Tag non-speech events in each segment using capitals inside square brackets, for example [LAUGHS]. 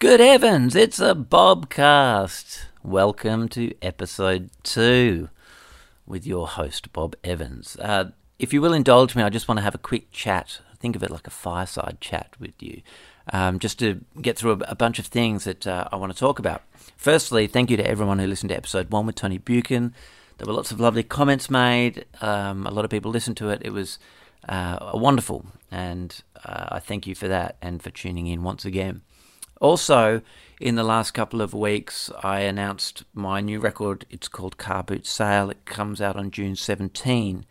Good heavens, it's a Bobcast. Welcome to episode two with your host, Bob Evans. Uh, if you will indulge me, I just want to have a quick chat. Think of it like a fireside chat with you, um, just to get through a, a bunch of things that uh, I want to talk about. Firstly, thank you to everyone who listened to episode one with Tony Buchan. There were lots of lovely comments made. Um, a lot of people listened to it. It was uh, wonderful, and uh, I thank you for that and for tuning in once again. Also, in the last couple of weeks, I announced my new record. It's called Car Boot Sale. It comes out on June 17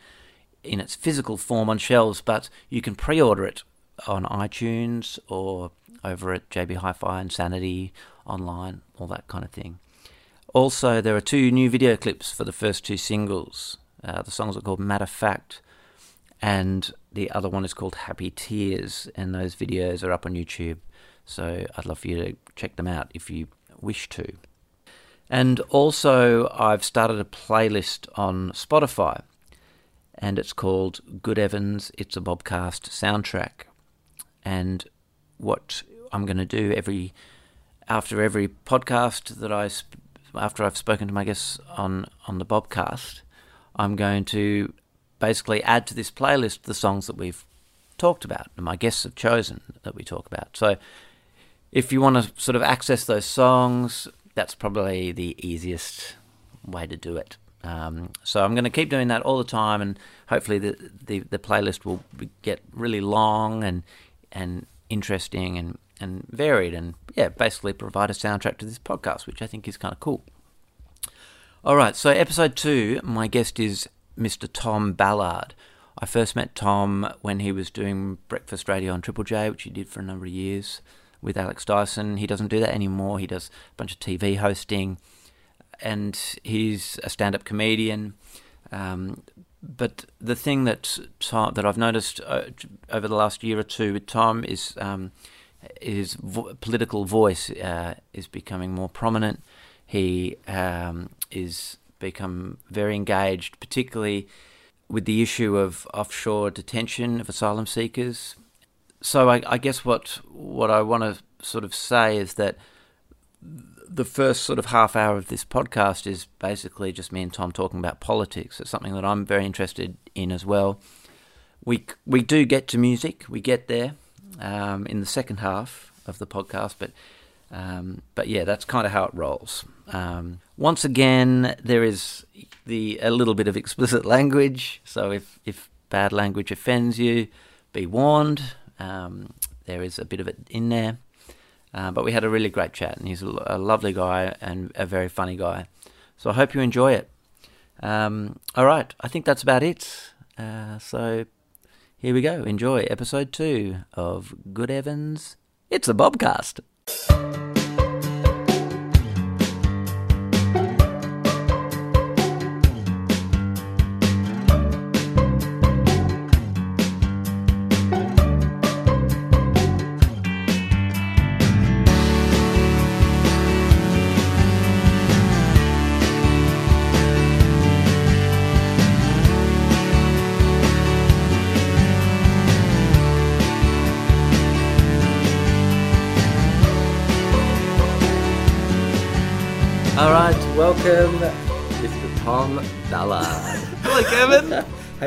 in its physical form on shelves, but you can pre order it on iTunes or over at JB Hi Fi Insanity online, all that kind of thing. Also, there are two new video clips for the first two singles. Uh, the songs are called Matter Fact, and the other one is called Happy Tears, and those videos are up on YouTube. So I'd love for you to check them out if you wish to. And also, I've started a playlist on Spotify, and it's called Good Evans It's a Bobcast Soundtrack. And what I'm going to do every after every podcast that I after I've spoken to my guests on on the Bobcast, I'm going to basically add to this playlist the songs that we've talked about and my guests have chosen that we talk about. So if you want to sort of access those songs, that's probably the easiest way to do it. Um, so I'm going to keep doing that all the time, and hopefully the, the, the playlist will be, get really long and and interesting and, and varied, and yeah, basically provide a soundtrack to this podcast, which I think is kind of cool. All right, so episode two, my guest is Mr. Tom Ballard. I first met Tom when he was doing breakfast radio on Triple J, which he did for a number of years with Alex Dyson. He doesn't do that anymore. He does a bunch of TV hosting, and he's a stand-up comedian. Um, but the thing that Tom, that I've noticed uh, over the last year or two with Tom is um, his vo- political voice uh, is becoming more prominent. He um, is become very engaged, particularly with the issue of offshore detention of asylum seekers so I, I, guess what what I want to sort of say is that the first sort of half hour of this podcast is basically just me and Tom talking about politics. It's something that I'm very interested in as well. We we do get to music. We get there um, in the second half of the podcast, but um, but yeah, that's kind of how it rolls. Um, once again, there is the a little bit of explicit [LAUGHS] language. So if if bad language offends you, be warned. Um, there is a bit of it in there. Uh, but we had a really great chat, and he's a, lovely guy and a very funny guy. So I hope you enjoy it. Um, all right, I think that's about it. Uh, so here we go. Enjoy episode two of Good Evans. It's a Bobcast.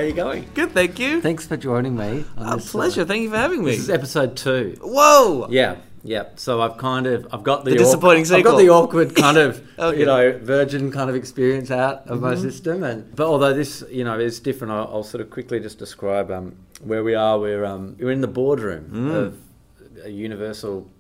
Are you going? Good, thank you. Thanks for joining me. A pleasure. Uh, thank you for having me. This is episode two. Whoa. Yeah, yeah. So I've kind of I've got the, the disappointing awkward. I've got the awkward kind of [LAUGHS] okay. you know virgin kind of experience out of mm-hmm. my system, and but although this you know is different, I'll, I'll sort of quickly just describe um, where we are. We're um, we're in the boardroom mm. of a Universal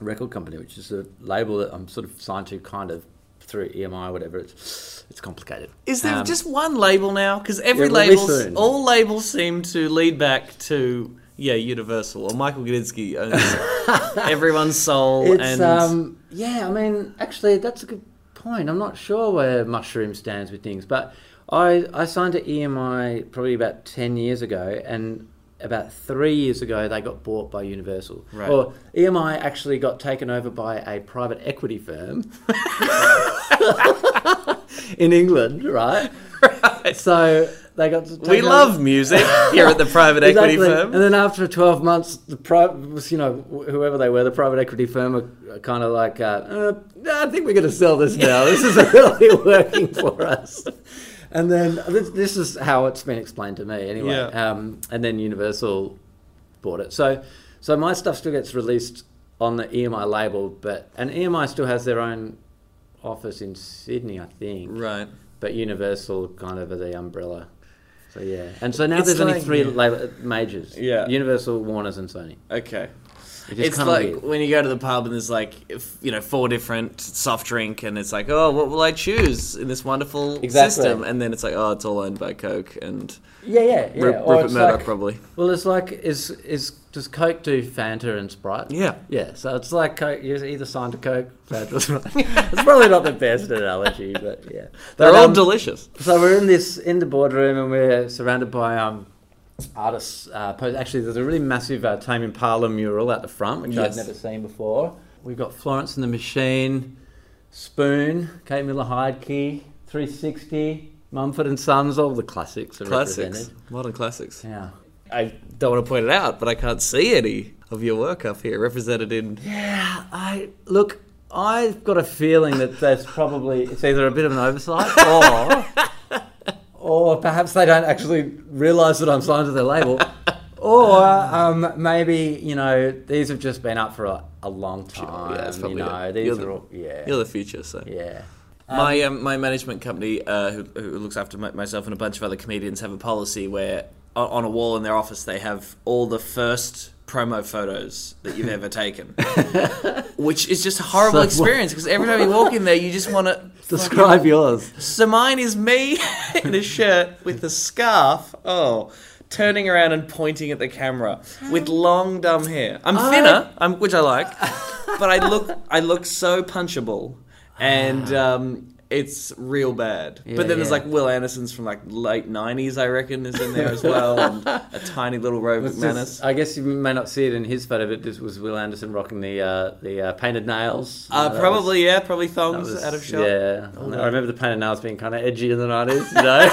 record company, which is a label that I'm sort of signed to kind of through EMI or whatever. It's it's complicated. Is there um, just one label now? Because every yeah, labels, all labels seem to lead back to yeah, Universal or Michael Gudinski owns [LAUGHS] everyone's soul. It's, and um, yeah, I mean, actually, that's a good point. I'm not sure where Mushroom stands with things, but I I signed to EMI probably about ten years ago, and about three years ago, they got bought by Universal. Right. Or EMI actually got taken over by a private equity firm [LAUGHS] in England, right? right? So they got. we love music here at the private exactly. equity firm. And then after twelve months, the private, you know, whoever they were, the private equity firm are kind of like, uh, uh, I think we're going to sell this now. this isn't [LAUGHS] really working for us. And then this, this, is how it's been explained to me, anyway. Yeah. Um, and then Universal bought it. So, so my stuff still gets released on the EMI label, but and EMI still has their own office in Sydney, I think. Right. But Universal kind of are the umbrella. So yeah, and so now it's there's like, only three label, majors. Yeah. Universal, Warner's, and Sony. Okay. It's like weird. when you go to the pub and there's like you know four different soft drink and it's like oh what will I choose in this wonderful exactly. system? And then it's like oh it's all owned by Coke and yeah yeah yeah. Rupert Murdoch like, probably. Well it's like is is does Coke do Fanta and Sprite? Yeah. Yeah so it's like Coke you're either signed to Coke Fanta Sprite. [LAUGHS] It's probably not the best analogy but yeah. They're but, all um, delicious. so we're in this in the boardroom and we're surrounded by um artists uh, post. Actually, there's a really massive uh, Tame Impala mural at the front, which yes. I've never seen before. We've got Florence and the Machine, Spoon, Kate Miller Heidke, 360, Mumford and Sons, all the classics are classics. represented. Modern classics. Yeah. I don't want to point it out, but I can't see any of your work up here represented in. Yeah, I look. I've got a feeling that there's probably it's either a bit of an oversight or [LAUGHS] or perhaps they don't actually realise that I'm signed to their label. [LAUGHS] or um, maybe you know these have just been up for a, a long time. Yeah, that's probably you know, these you're are the, all, yeah. You're the future, so yeah. my um, my management company, uh, who, who, looks after myself and a bunch of other comedians, have a policy where on a wall in their office they have all the first promo photos that you've ever taken, [LAUGHS] which is just a horrible so experience because every time you walk in there, you just want to [LAUGHS] describe yours. So mine is me [LAUGHS] in a shirt with a scarf. Oh. Turning around and pointing at the camera with long dumb hair. I'm thinner, I'm, which I like, but I look I look so punchable, and [SIGHS] um, it's real bad. Yeah, but then yeah. there's like Wil Anderson's from like late '90s, I reckon, is in there as well, and [LAUGHS] a tiny little Rove McManus. I guess you may not see it in his photo, but this was Wil Anderson rocking the uh, the uh, painted nails. Uh, probably, was, yeah, probably thongs was, out of shot. Yeah, oh, I remember the painted nails being kind of edgy in the '90s. You know.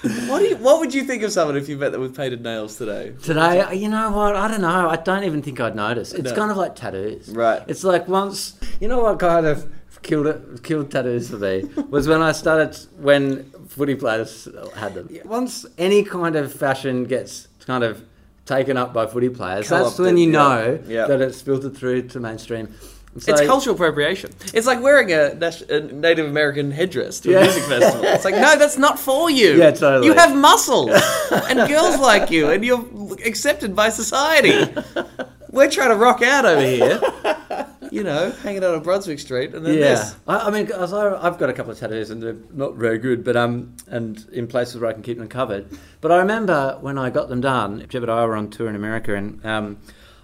[LAUGHS] what do you, What would you think of someone if you met them with painted nails today? Today, you know what? I don't know. I don't even think I'd notice. It's no. kind of like tattoos. Right. It's like once you know what kind of killed it, killed tattoos for me was when I started when footy players had them. Once any kind of fashion gets kind of taken up by footy players, that's when you know yeah. that it's filtered through to mainstream. So, it's cultural appropriation. It's like wearing a, a, Native American headdress to a music festival. It's like, no, that's not for you. Yeah, totally. You have muscles, and girls like you, and you're accepted by society. We're trying to rock out over here you know, hanging out on Brunswick Street, and then yeah. this. I, I mean, I've got a couple of tattoos, and they're not very good, but um, and in places where I can keep them covered. But I remember when I got them done. Jeb and I were on tour in America, and um,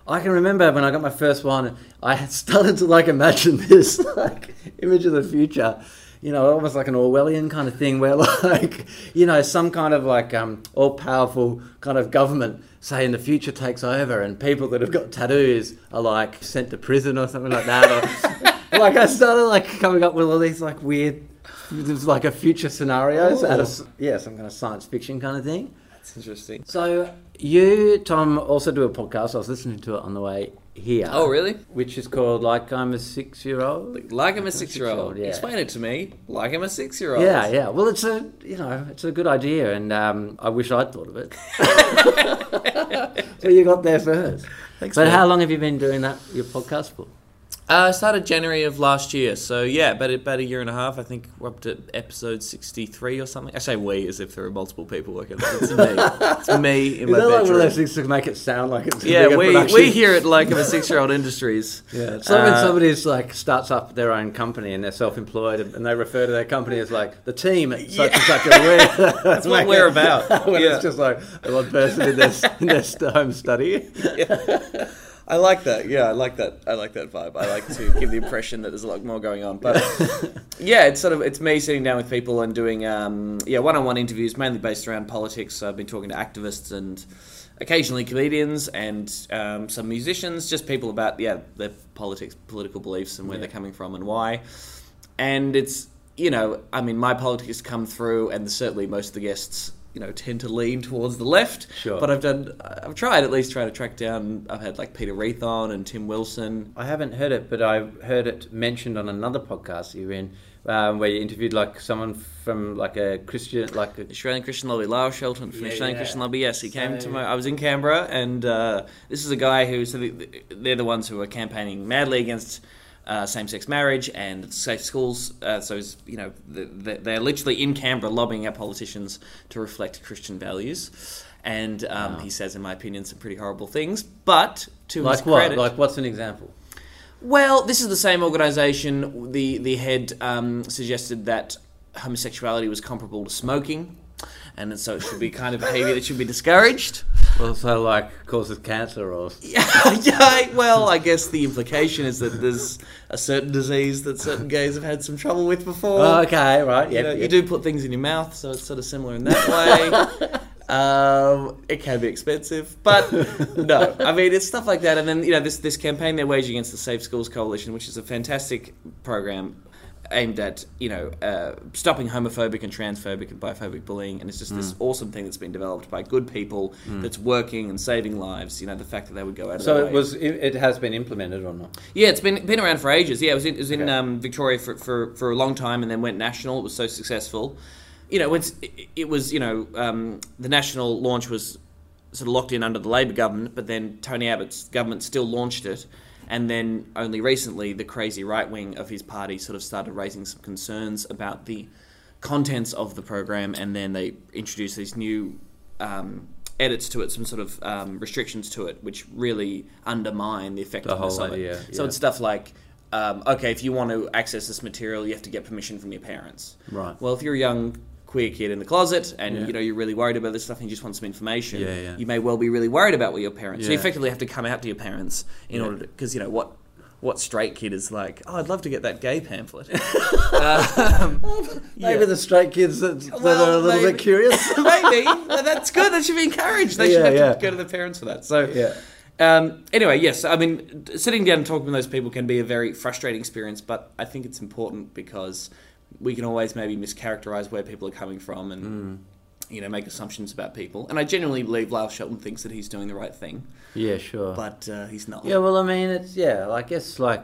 I can remember when I got my first one, I had started to like imagine [LAUGHS] this like image of the future you know, almost like an Orwellian kind of thing where, [LAUGHS] like, you know, some kind of like um, all powerful kind of government, say, in the future takes over and people that have got tattoos are like sent to prison or something like that. Or, [LAUGHS] like, I started like coming up with all these like weird, there's like a future scenarios out of, yeah, some kind of science fiction kind of thing. That's interesting. So, you, Tom, also do a podcast. I was listening to it on the way here. Oh, really? Which is called Like I'm a Six Year Old. Like I'm a Six Year Old. Yeah. Explain it to me. Like I'm a Six Year Old. Yeah, yeah. Well, it's a you know it's a good idea, and um, I wish I'd thought of it. [LAUGHS] [LAUGHS] so you got there first. Thanks. But man. how long have you been doing that your podcast for? Uh, I started January of last year, so yeah, about about a year and a half. I think we're up to episode sixty three or something. I say we as if there are multiple people working. It's me. it's me in [LAUGHS] Is my bedroom. Like one of those things to make it sound like it's yeah. we production? we hear it like in the [LAUGHS] six year old industries. Yeah, so uh, when somebody's like starts up their own company and they're self employed and they refer to their company as like the team at such and such a way. [LAUGHS] That's what we're about. when yeah. it's just like a one person in their in their home study. I like that. Yeah, I like that. I like that vibe. I like to give the impression that there's a lot more going on. But yeah, it's sort of it's me sitting down with people and doing um, yeah one-on-one interviews, mainly based around politics. So I've been talking to activists and occasionally comedians and um, some musicians, just people about yeah their politics, political beliefs, and where yeah. they're coming from and why. And it's you know, I mean, my politics come through, and certainly most of the guests, you know, tend to lean towards the left. Sure. But I've done, I've tried at least trying to track down. I've had like Peter Reith on and Tim Wilson. I haven't heard it, but I've heard it mentioned on another podcast you're in, um, where you interviewed like someone from like a Christian, like a, Australian Christian Lobby, Lyle Shelton from Yeah, Australian yeah. Christian Lobby. Yes, he came to my. I was in Canberra, and uh, this is a guy who. So they're the ones who are campaigning madly against uh, same-sex marriage and safe schools. Uh, so it's, you know the- the- they're literally in Canberra lobbying our politicians to reflect Christian values. And um, he says, in my opinion, some pretty horrible things. But to his like what? credit, Like what's an example? well, this is the same organisation. The the head um, suggested that homosexuality was comparable to smoking, and so it should be kind of behaviour that should be discouraged. Also, like causes cancer or [LAUGHS] yeah, yeah, well, I guess the implication is that there's a certain disease that certain gays have had some trouble with before. Oh, okay, right, You, yeah, know, yeah. you do put things in your mouth, so it's sort of similar in that way. [LAUGHS] um, it can be expensive, but no, I mean it's stuff like that. And then you know this this campaign they're waging against the Safe Schools Coalition, which is a fantastic program aimed at you know uh, stopping homophobic and transphobic and biphobic bullying, and it's just this awesome thing that's been developed by good people that's working and saving lives. You know the fact that they would go out. So it way. was. It, it has been implemented or not? Yeah, it's been been around for ages. Yeah, it was in, it was in Okay. um, Victoria for, for, for a long time, and then went national. It was so successful. You know, it's, it, it was you know um, the national launch was sort of locked in under the Labor government, but then Tony Abbott's government still launched it, and then only recently the crazy right wing of his party sort of started raising some concerns about the contents of the program, and then they introduced these new. Um, edits to it, some sort of um, restrictions to it, which really undermine the effectiveness whole of it. idea, So it's stuff like, um, okay, if you want to access this material, you have to get permission from your parents. Right. Well, if you're a young queer kid in the closet and Yeah. you know you're really worried about this stuff and you just want some information, Yeah, yeah. you may well be really worried about what your parents. So you effectively have to come out to your parents in Yeah. order to, because you know what. What straight kid is like? Oh, I'd love to get that gay pamphlet. [LAUGHS] [LAUGHS] Maybe the straight kids that, that Well, are a little maybe. bit curious. [LAUGHS] Maybe that's good. That should be encouraged. They should have yeah. to go to their parents for that. So yeah. Um, anyway, yes, I mean, sitting down and talking with those people can be a very frustrating experience, but I think it's important because we can always maybe mischaracterize where people are coming from and, Mm. you know, make assumptions about people. And I genuinely believe Lyle Shelton thinks that he's doing the right thing, Yeah, sure. but uh, he's not. Yeah, well, I mean, it's yeah. I guess like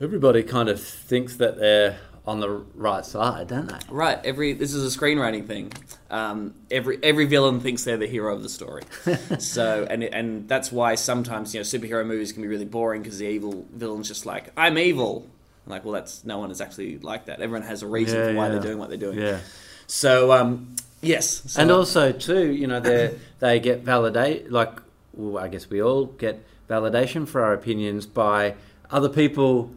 everybody kind of thinks that they're on the right side, don't they? Right. Every this is a screenwriting thing. Um, every every villain thinks they're the hero of the story. [LAUGHS] so and and that's why sometimes you know superhero movies can be really boring because the evil villain's just like I'm evil. I'm like well, that's no one is actually like that. Everyone has a reason Yeah, for why yeah. they're doing what they're doing. Yeah. So um, yes. So, and also too, you know, they [COUGHS] they get validate like well, I guess we all get validation for our opinions by other people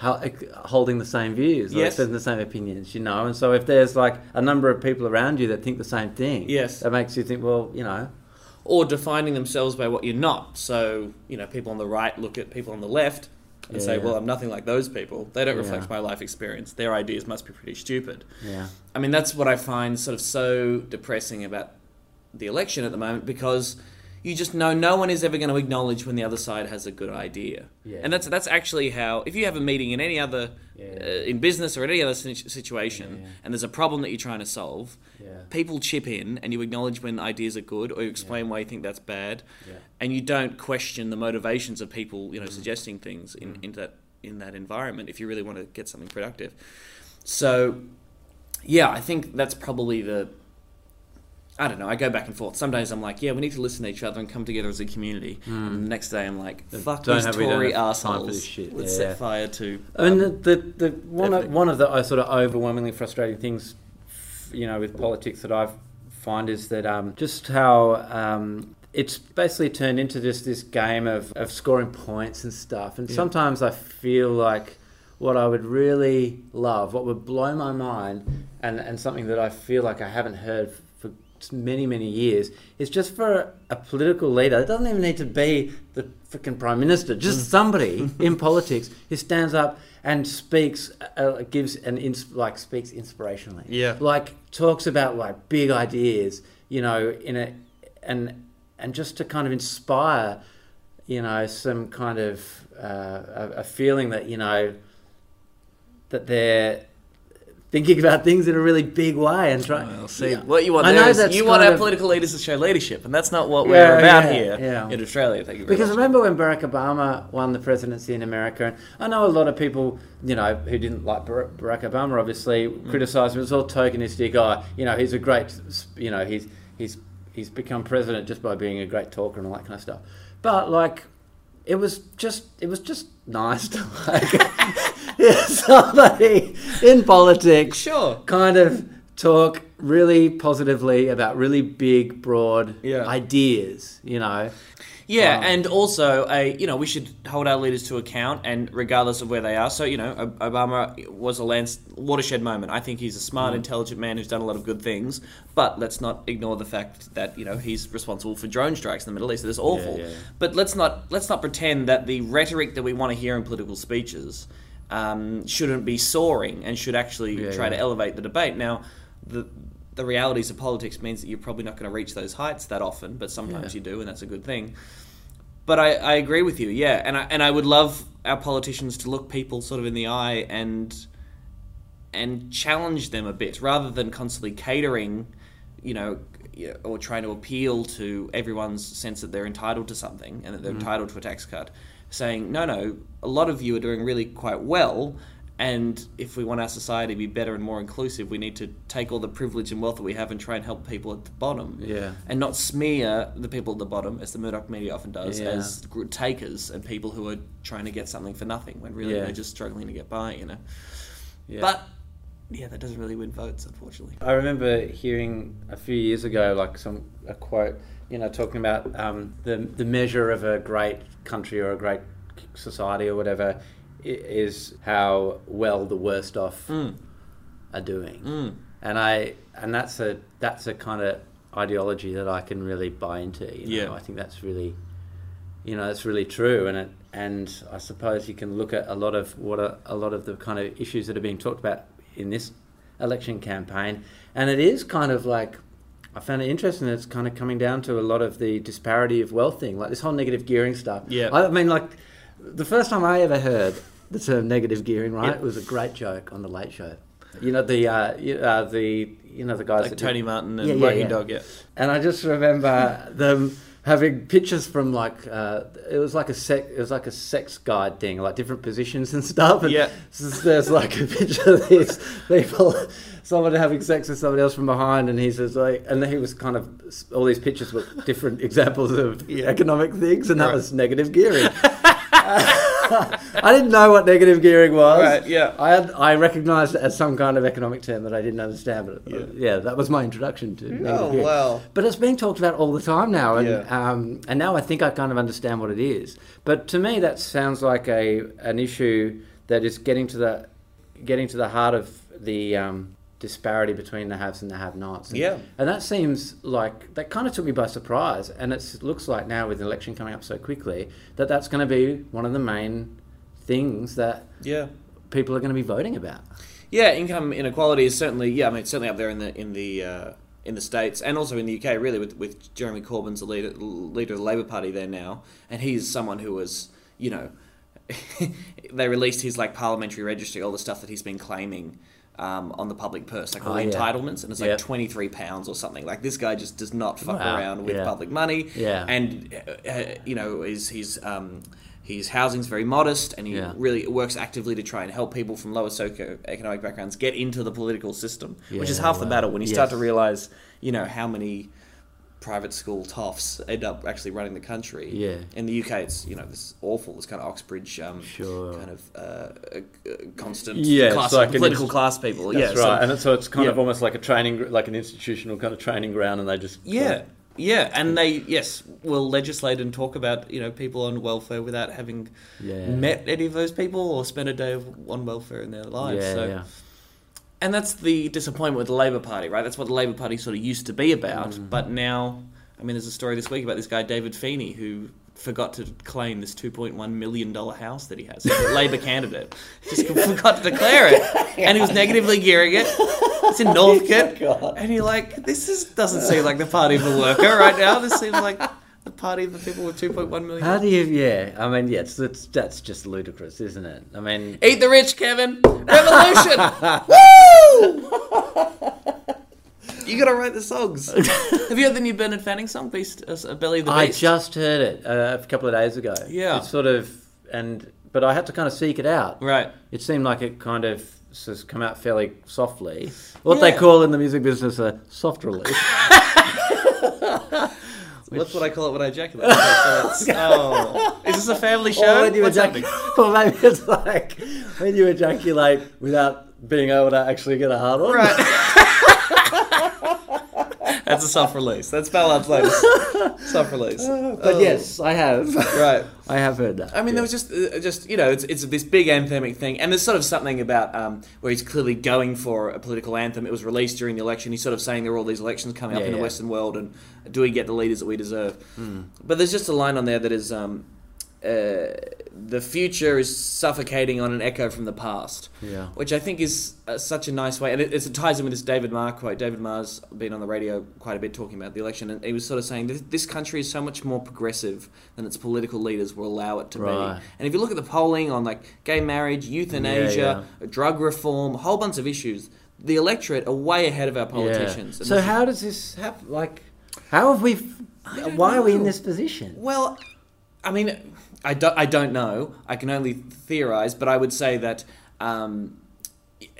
holding the same views or Yes. expressing the same opinions, you know. And so if there's like a number of people around you that think the same thing, Yes. that makes you think, well, you know, or defining themselves by what you're not. So you know, people on the right look at people on the left. And Yeah, say, yeah. well, I'm nothing like those people. They don't Yeah. reflect my life experience. Their ideas must be pretty stupid. yeah, I mean, that's what I find sort of so depressing about the election at the moment because you just know no one is ever going to acknowledge when the other side has a good idea. Yeah. And that's that's actually how if you have a meeting in any other Yeah. uh, in business or any other situation Yeah, and there's a problem that you're trying to solve, people chip in and you acknowledge when ideas are good or you explain why you think that's bad yeah. and you don't question the motivations of people, you know, suggesting things in, in that in that environment if you really want to get something productive. So, yeah, I think that's probably the. I don't know. I go back and forth. Some days I'm like, yeah, we need to listen to each other and come together as a community. And the next day I'm like, fuck Don't these have- Tory assholes. shit. Let's Yeah. set fire to. I mean, um, the, the, the one of, one of the uh, sort of overwhelmingly frustrating things, you know, with politics that I find is that um, just how um, it's basically turned into just this game of, of scoring points and stuff. And Yeah. sometimes I feel like what I would really love, what would blow my mind, and, and something that I feel like I haven't heard many, many years, is just for a political leader. It doesn't even need to be the freaking prime minister, Mm. just somebody [LAUGHS] in politics who stands up and speaks, uh, gives an ins- like speaks inspirationally. Yeah. like talks about like big ideas, you know, in a and and just to kind of inspire, you know, some kind of uh, a, a feeling that you know that they're thinking about things in a really big way and trying. Well, see, Yeah. what you want I know is that's you want our of- political leaders to show leadership, and that's not what Yeah, we're about yeah, here yeah. in Australia. Thank you Because much. remember when Barack Obama won the presidency in America, and I know a lot of people, you know, who didn't like Barack Obama, obviously Mm. criticised him. It was all tokenistic. Oh, you know, he's a great, you know, he's he's he's become president just by being a great talker and all that kind of stuff. But like, it was just it was just nice to like [LAUGHS] [LAUGHS] somebody in politics Sure. kind of talk really positively about really big, broad Yeah. ideas. You know. Yeah, Wow. and also, a you know, we should hold our leaders to account, and regardless of where they are. So, you know, Obama was a lands- watershed moment. I think he's a smart, mm-hmm. intelligent man who's done a lot of good things. But let's not ignore the fact that you know he's responsible for drone strikes in the Middle East. That's awful. yeah, yeah. But let's not let's not pretend that the rhetoric that we want to hear in political speeches um, shouldn't be soaring and should actually Yeah, try yeah. to elevate the debate. Now, the the realities of politics means that you're probably not going to reach those heights that often, but sometimes Yeah. you do, and that's a good thing. But I, I agree with you, yeah, and I and I would love our politicians to look people sort of in the eye and and challenge them a bit rather than constantly catering, you know, or trying to appeal to everyone's sense that they're entitled to something and that they're entitled to a tax cut. Saying no, no, a lot of you are doing really quite well, and if we want our society to be better and more inclusive, we need to take all the privilege and wealth that we have and try and help people at the bottom Yeah. and not smear the people at the bottom, as the Murdoch media often does, Yeah. as takers and people who are trying to get something for nothing when really Yeah. they're just struggling to get by, you know. Yeah. But yeah, that doesn't really win votes, unfortunately. I remember hearing a few years ago, like some a quote, you know, talking about um, the the measure of a great country or a great society or whatever is how well the worst off Mm. are doing, Mm. and I and that's a that's a kind of ideology that I can really buy into. You know? Yeah. I think that's really, you know, that's really true, and it and I suppose you can look at a lot of what a, a lot of the kind of issues that are being talked about in this election campaign, and it is kind of like. I found it interesting that it's kind of coming down to a lot of the disparity of wealth thing, like this whole negative gearing stuff. Yeah. I mean, like, the first time I ever heard the term negative gearing, right, it was a great joke on the Late Show. You know the uh, you- uh, the you know the guys Like Tony did- Martin and Yeah, yeah. Dog, yeah. and I just remember them having pictures from like uh, it was like a sec, it was like a sex guide thing, like different positions and [LAUGHS] stuff. And Yeah. [LAUGHS] there's like a picture of these people, someone having sex with somebody else from behind, and he says like, and he was kind of all these pictures were different [LAUGHS] examples of economic things, and that Right. was negative gearing. [LAUGHS] I didn't know what negative gearing was. Right, yeah. I had, I recognised it as some kind of economic term that I didn't understand, but Yeah. yeah, that was my introduction to negative Oh, gearing. wow. But it's being talked about all the time now, and Yeah. um, and now I think I kind of understand what it is. But to me, that sounds like a an issue that is getting to the getting to the heart of the um, disparity between the haves and the have-nots. And, Yeah. and that seems like that kind of took me by surprise. And it looks like now with the election coming up so quickly that that's going to be one of the main things that Yeah. people are going to be voting about. Yeah, income inequality is certainly yeah, I mean it's certainly up there in the in the uh, in the states and also in the UK really with with Jeremy Corbyn's the leader leader of the Labor Party there now, and he's someone who was you know [LAUGHS] they released his like parliamentary registry, all the stuff that he's been claiming. Um, on the public purse, like all Oh, the yeah. entitlements, and it's like Yep. twenty three pounds or something. Like this guy just does not fuck Wow. around with Yeah. public money, Yeah. and uh, uh, you know is his um, his housing's very modest, and he Yeah. really works actively to try and help people from lower socioeconomic backgrounds get into the political system, which is half the battle when you start to realize, you know, how many private school toffs end up actually running the country. Yeah. In the UK, it's you know this awful, this kind of Oxbridge, um, Sure. kind of uh, uh, constant Yeah, class, like political inst- class people. That's yeah, so- right, and so it's kind of almost like a training, like an institutional kind of training ground, and they just Yeah, yeah, and they yes will legislate and talk about you know people on welfare without having Yeah. met any of those people or spent a day of- on welfare in their lives. yeah, so. yeah. And that's the disappointment with the Labor Party, right? That's what the Labor Party sort of used to be about. Mm-hmm. But now, I mean, there's a story this week about this guy, David Feeney, who forgot to claim this $2.1 million house that he has. He's a [LAUGHS] Labor candidate. Just [LAUGHS] forgot to declare it. And he was negatively gearing it. It's in [LAUGHS] Northcote. God. And you're like, this is, doesn't seem like the party of the worker right now. This seems like a party for people with 2.1 million. How do you? Yeah, I mean, yeah, it's, it's, that's just ludicrous, isn't it? I mean, Eat the rich, Kevin. [LAUGHS] Revolution. [LAUGHS] Woo! You gotta write the songs. [LAUGHS] Have you heard the new Bernard Fanning song, Beast, uh, Belly of the I just heard it uh, a couple of days ago. Yeah. it's sort of, and but I had to kind of seek it out. Right. It seemed like it kind of has come out fairly softly. What they call in the music business a soft release. That's what I call it when I ejaculate. [LAUGHS] Okay, so oh. Is this a family show? or when you What's ejaculate, [LAUGHS] or maybe it's like when you ejaculate without being able to actually get a hard on. Right. [LAUGHS] That's a soft release. That's Ballard's latest [LAUGHS] soft release. But Oh. yes, I have. Right. [LAUGHS] I have heard that. I mean, there was just, uh, just you know, it's, it's this big anthemic thing, and there's sort of something about um, where he's clearly going for a political anthem. It was released during the election. He's sort of saying there are all these elections coming up Yeah, in the. Western world, and do we get the leaders that we deserve? But there's just a line on there that is, um, uh, the future is suffocating on an echo from the past. Yeah. Which I think is uh, such a nice way, and it, it ties in with this David Marr quote. David Marr's been on the radio quite a bit talking about the election, and he was sort of saying this, this country is so much more progressive than its political leaders will allow it to Right. be. And if you look at the polling on like gay marriage, euthanasia, drug reform, a whole bunch of issues, the electorate are way ahead of our politicians. Yeah. So how does this happen? Like, how have we? don't Why are we in this position? Well, I mean, I don't, I don't know. I can only theorize, but I would say that, um,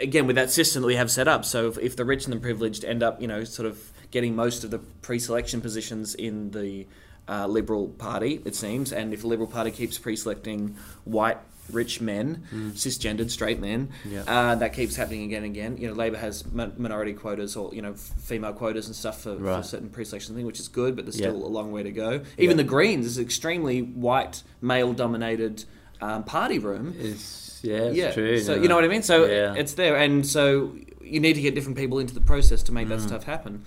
again, with that system that we have set up, so if, if the rich and the privileged end up, you know, sort of getting most of the pre selection positions in the uh, Liberal Party, it seems, and if the Liberal Party keeps pre selecting white rich men, cisgendered straight men, Yeah. uh, that keeps happening again and again. You know, Labor has min- minority quotas or you know f- female quotas and stuff for, for certain pre-selection thing, which is good, but there's Yeah. still a long way to go. Even Yeah. the Greens is an extremely white, male-dominated um, party room. It's yeah, it's yeah, true. so you know what I mean. So Yeah. it's there, and so you need to get different people into the process to make Mm. that stuff happen.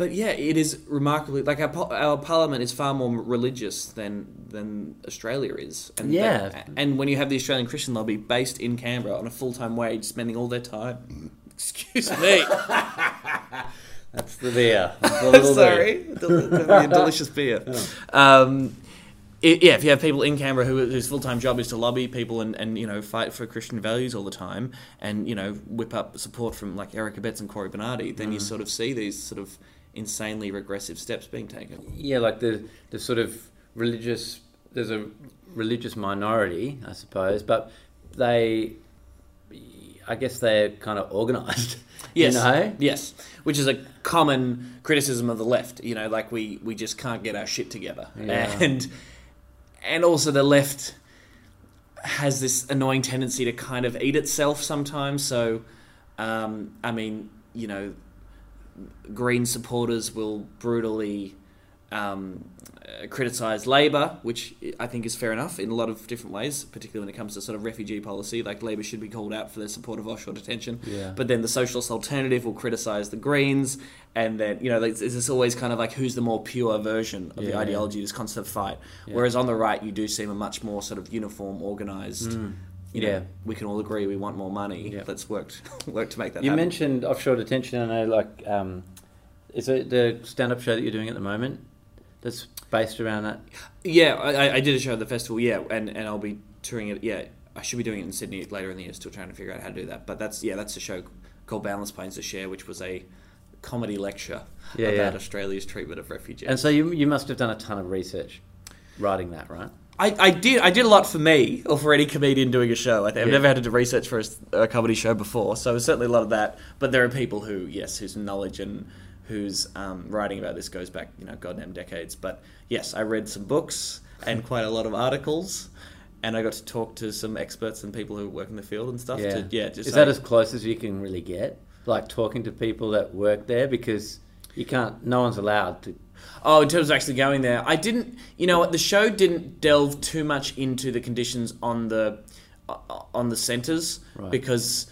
But yeah, it is remarkably like our our parliament is far more religious than than Australia is. And Yeah. that- and when you have the Australian Christian lobby based in Canberra on a full time wage, spending all their time. [LAUGHS] Excuse me. [LAUGHS] That's the beer. That's the little Sorry, Del- del- delicious beer. [LAUGHS] Um, i yeah, if you have people in Canberra who, whose full time job is to lobby people and, and you know fight for Christian values all the time, and you know whip up support from like Eric Abetz and Cory Bernardi, then you sort of see these sort of insanely regressive steps being taken. Yeah, like the the sort of religious. There's a religious minority, I suppose, but they, I guess they're kind of organised. [LAUGHS] Yes, You know. yes, which is a common criticism of the left. You know, like we we just can't get our shit together, Yeah. and and also the left has this annoying tendency to kind of eat itself sometimes. So, um, I mean, you know, Green supporters will brutally um, uh, criticise Labor, which I think is fair enough in a lot of different ways, particularly when it comes to sort of refugee policy. Like Labor should be called out for their support of offshore detention. Yeah. But then the socialist alternative will criticise the Greens, and then you know, it's, it's always kind of like who's the more pure version of the Yeah. ideology, this constant fight. Yeah. Whereas on the right, you do seem a much more sort of uniform, organised. You know, Yeah. we can all agree we want more money. Yeah. Let's work [LAUGHS] work to make that You happen. mentioned offshore detention. I know, like, um, is it the stand-up show that you're doing at the moment? That's based around that. Yeah, I, I- I did a show at the festival. Yeah, and, and I'll be touring it. Yeah, I should be doing it in Sydney later in the year. Still trying to figure out how to do that. But that's yeah, that's a show called Boundless Plains to Share, which was a comedy lecture Yeah, about. Australia's treatment of refugees. And so you you must have done a ton of research writing that, right? I, I did I did a lot for me or for any comedian doing a show. I think I've Yeah. never had to do research for a comedy show before, so certainly a lot of that. But there are people who yes, whose knowledge and whose um, writing about this goes back you know goddamn decades. But yes, I read some books and [LAUGHS] quite a lot of articles, and I got to talk to some experts and people who work in the field and stuff. Yeah. to, yeah. Just is say- that as close as you can really get? Like talking to people that work there because you can't. No one's allowed to. Oh, in terms of actually going there, I didn't. You know what? The show didn't delve too much into the conditions on the uh, on the centres Right. because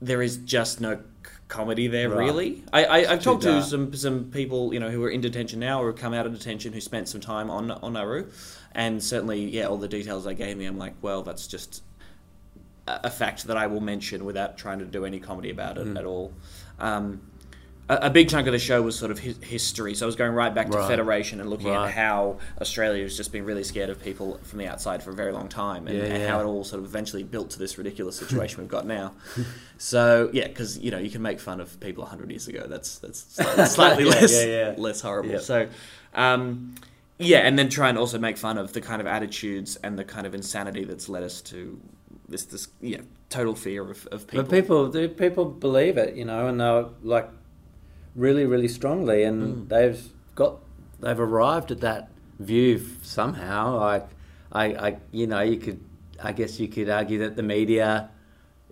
there is just no comedy there. Right. Really, I, I I've too talked to some some people you know who are in detention now or have come out of detention who spent some time on on Nauru, and certainly yeah, all the details they gave me, I'm like, well, that's just a a fact that I will mention without trying to do any comedy about Mm. it at all. Um, a, a big chunk of the show was sort of his, history. So I was going right back to Right. Federation and looking Right. at how Australia has just been really scared of people from the outside for a very long time, and, Yeah, and yeah. how it all sort of eventually built to this ridiculous [LAUGHS] situation we've got now. [LAUGHS] So yeah, because you know you can make fun of people hundred years ago. That's that's [LAUGHS] slightly, slightly Yeah, less yeah, yeah. less horrible. Yeah. So. Um, yeah, and then try and also make fun of the kind of attitudes and the kind of insanity that's led us to this, this yeah, total fear of, of people. But people, the people believe it, you know, and they're like really, really strongly, and Mm. they've got, they've arrived at that view somehow. Like, I, I, you know, you could, I guess you could argue that the media,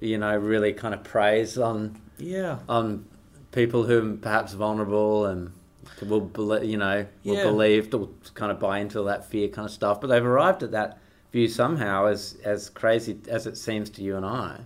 you know, really kind of preys on yeah, on people who are perhaps vulnerable and will, believe, you know, will Yeah. believe, will kind of buy into that fear kind of stuff. But they've arrived at that view somehow, as as crazy as it seems to you and I.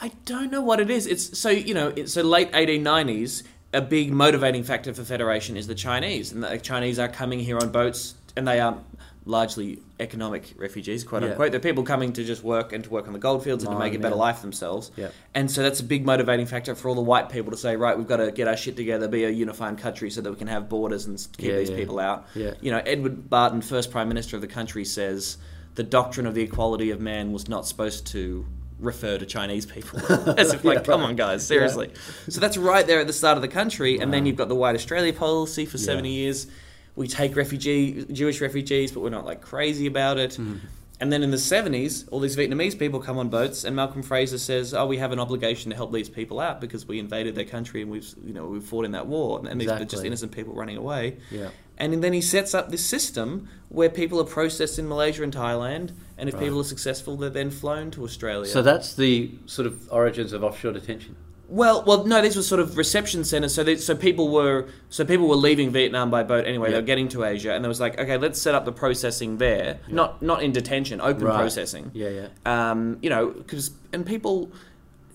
I don't know what it is. It's so you know, it's so late 1890s. A big motivating factor for federation is the Chinese, and the Chinese are coming here on boats, and they are largely economic refugees, quote Yeah. unquote. They're people coming to just work and to work on the goldfields and to make a better life themselves. Yeah. And so that's a big motivating factor for all the white people to say, right, we've got to get our shit together, be a unified country, so that we can have borders and keep Yeah, these people out. Yeah. You know, Edward Barton, first prime minister of the country, says the doctrine of the equality of man was not supposed to refer to Chinese people. [LAUGHS] As if, like, Yeah, come right. on, guys, seriously. So that's right there at the start of the country, and then you've got the White Australia policy for seventy years. We take refugee Jewish refugees, but we're not like crazy about it. Mm-hmm. And then in the 70s, all these Vietnamese people come on boats, and Malcolm Fraser says, "Oh, we have an obligation to help these people out because we invaded their country and we've, you know, we've fought in that war, and these are just innocent people running away." Yeah. And then he sets up this system where people are processed in Malaysia and Thailand, and if Right. people are successful, they're then flown to Australia. So that's the sort of origins of offshore detention. Well, well, no. These were sort of reception centers. So, they, so people were, so people were leaving Vietnam by boat anyway. They were getting to Asia, and there was like, okay, let's set up the processing there. Not, not in detention, open Right. processing. Yeah, yeah. Um, you know, because and people,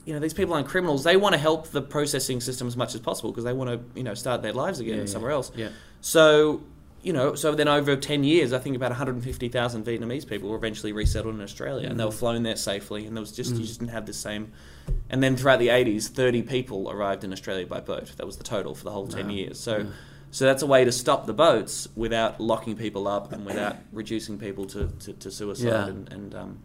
you know, these people aren't criminals. They want to help the processing system as much as possible because they want to, you know, start their lives again Yeah, yeah. somewhere else. Yeah. So, you know, so then over 10 years, I think about 150,000 Vietnamese people were eventually resettled in Australia and they Mm. were flown there safely. And there was just, you just didn't have the same. And then throughout the 80s, 30 people arrived in Australia by boat. That was the total for the whole 10 Wow. years. So, Yeah. so that's a way to stop the boats without locking people up and without reducing people to, to, to suicide Yeah. and, and um,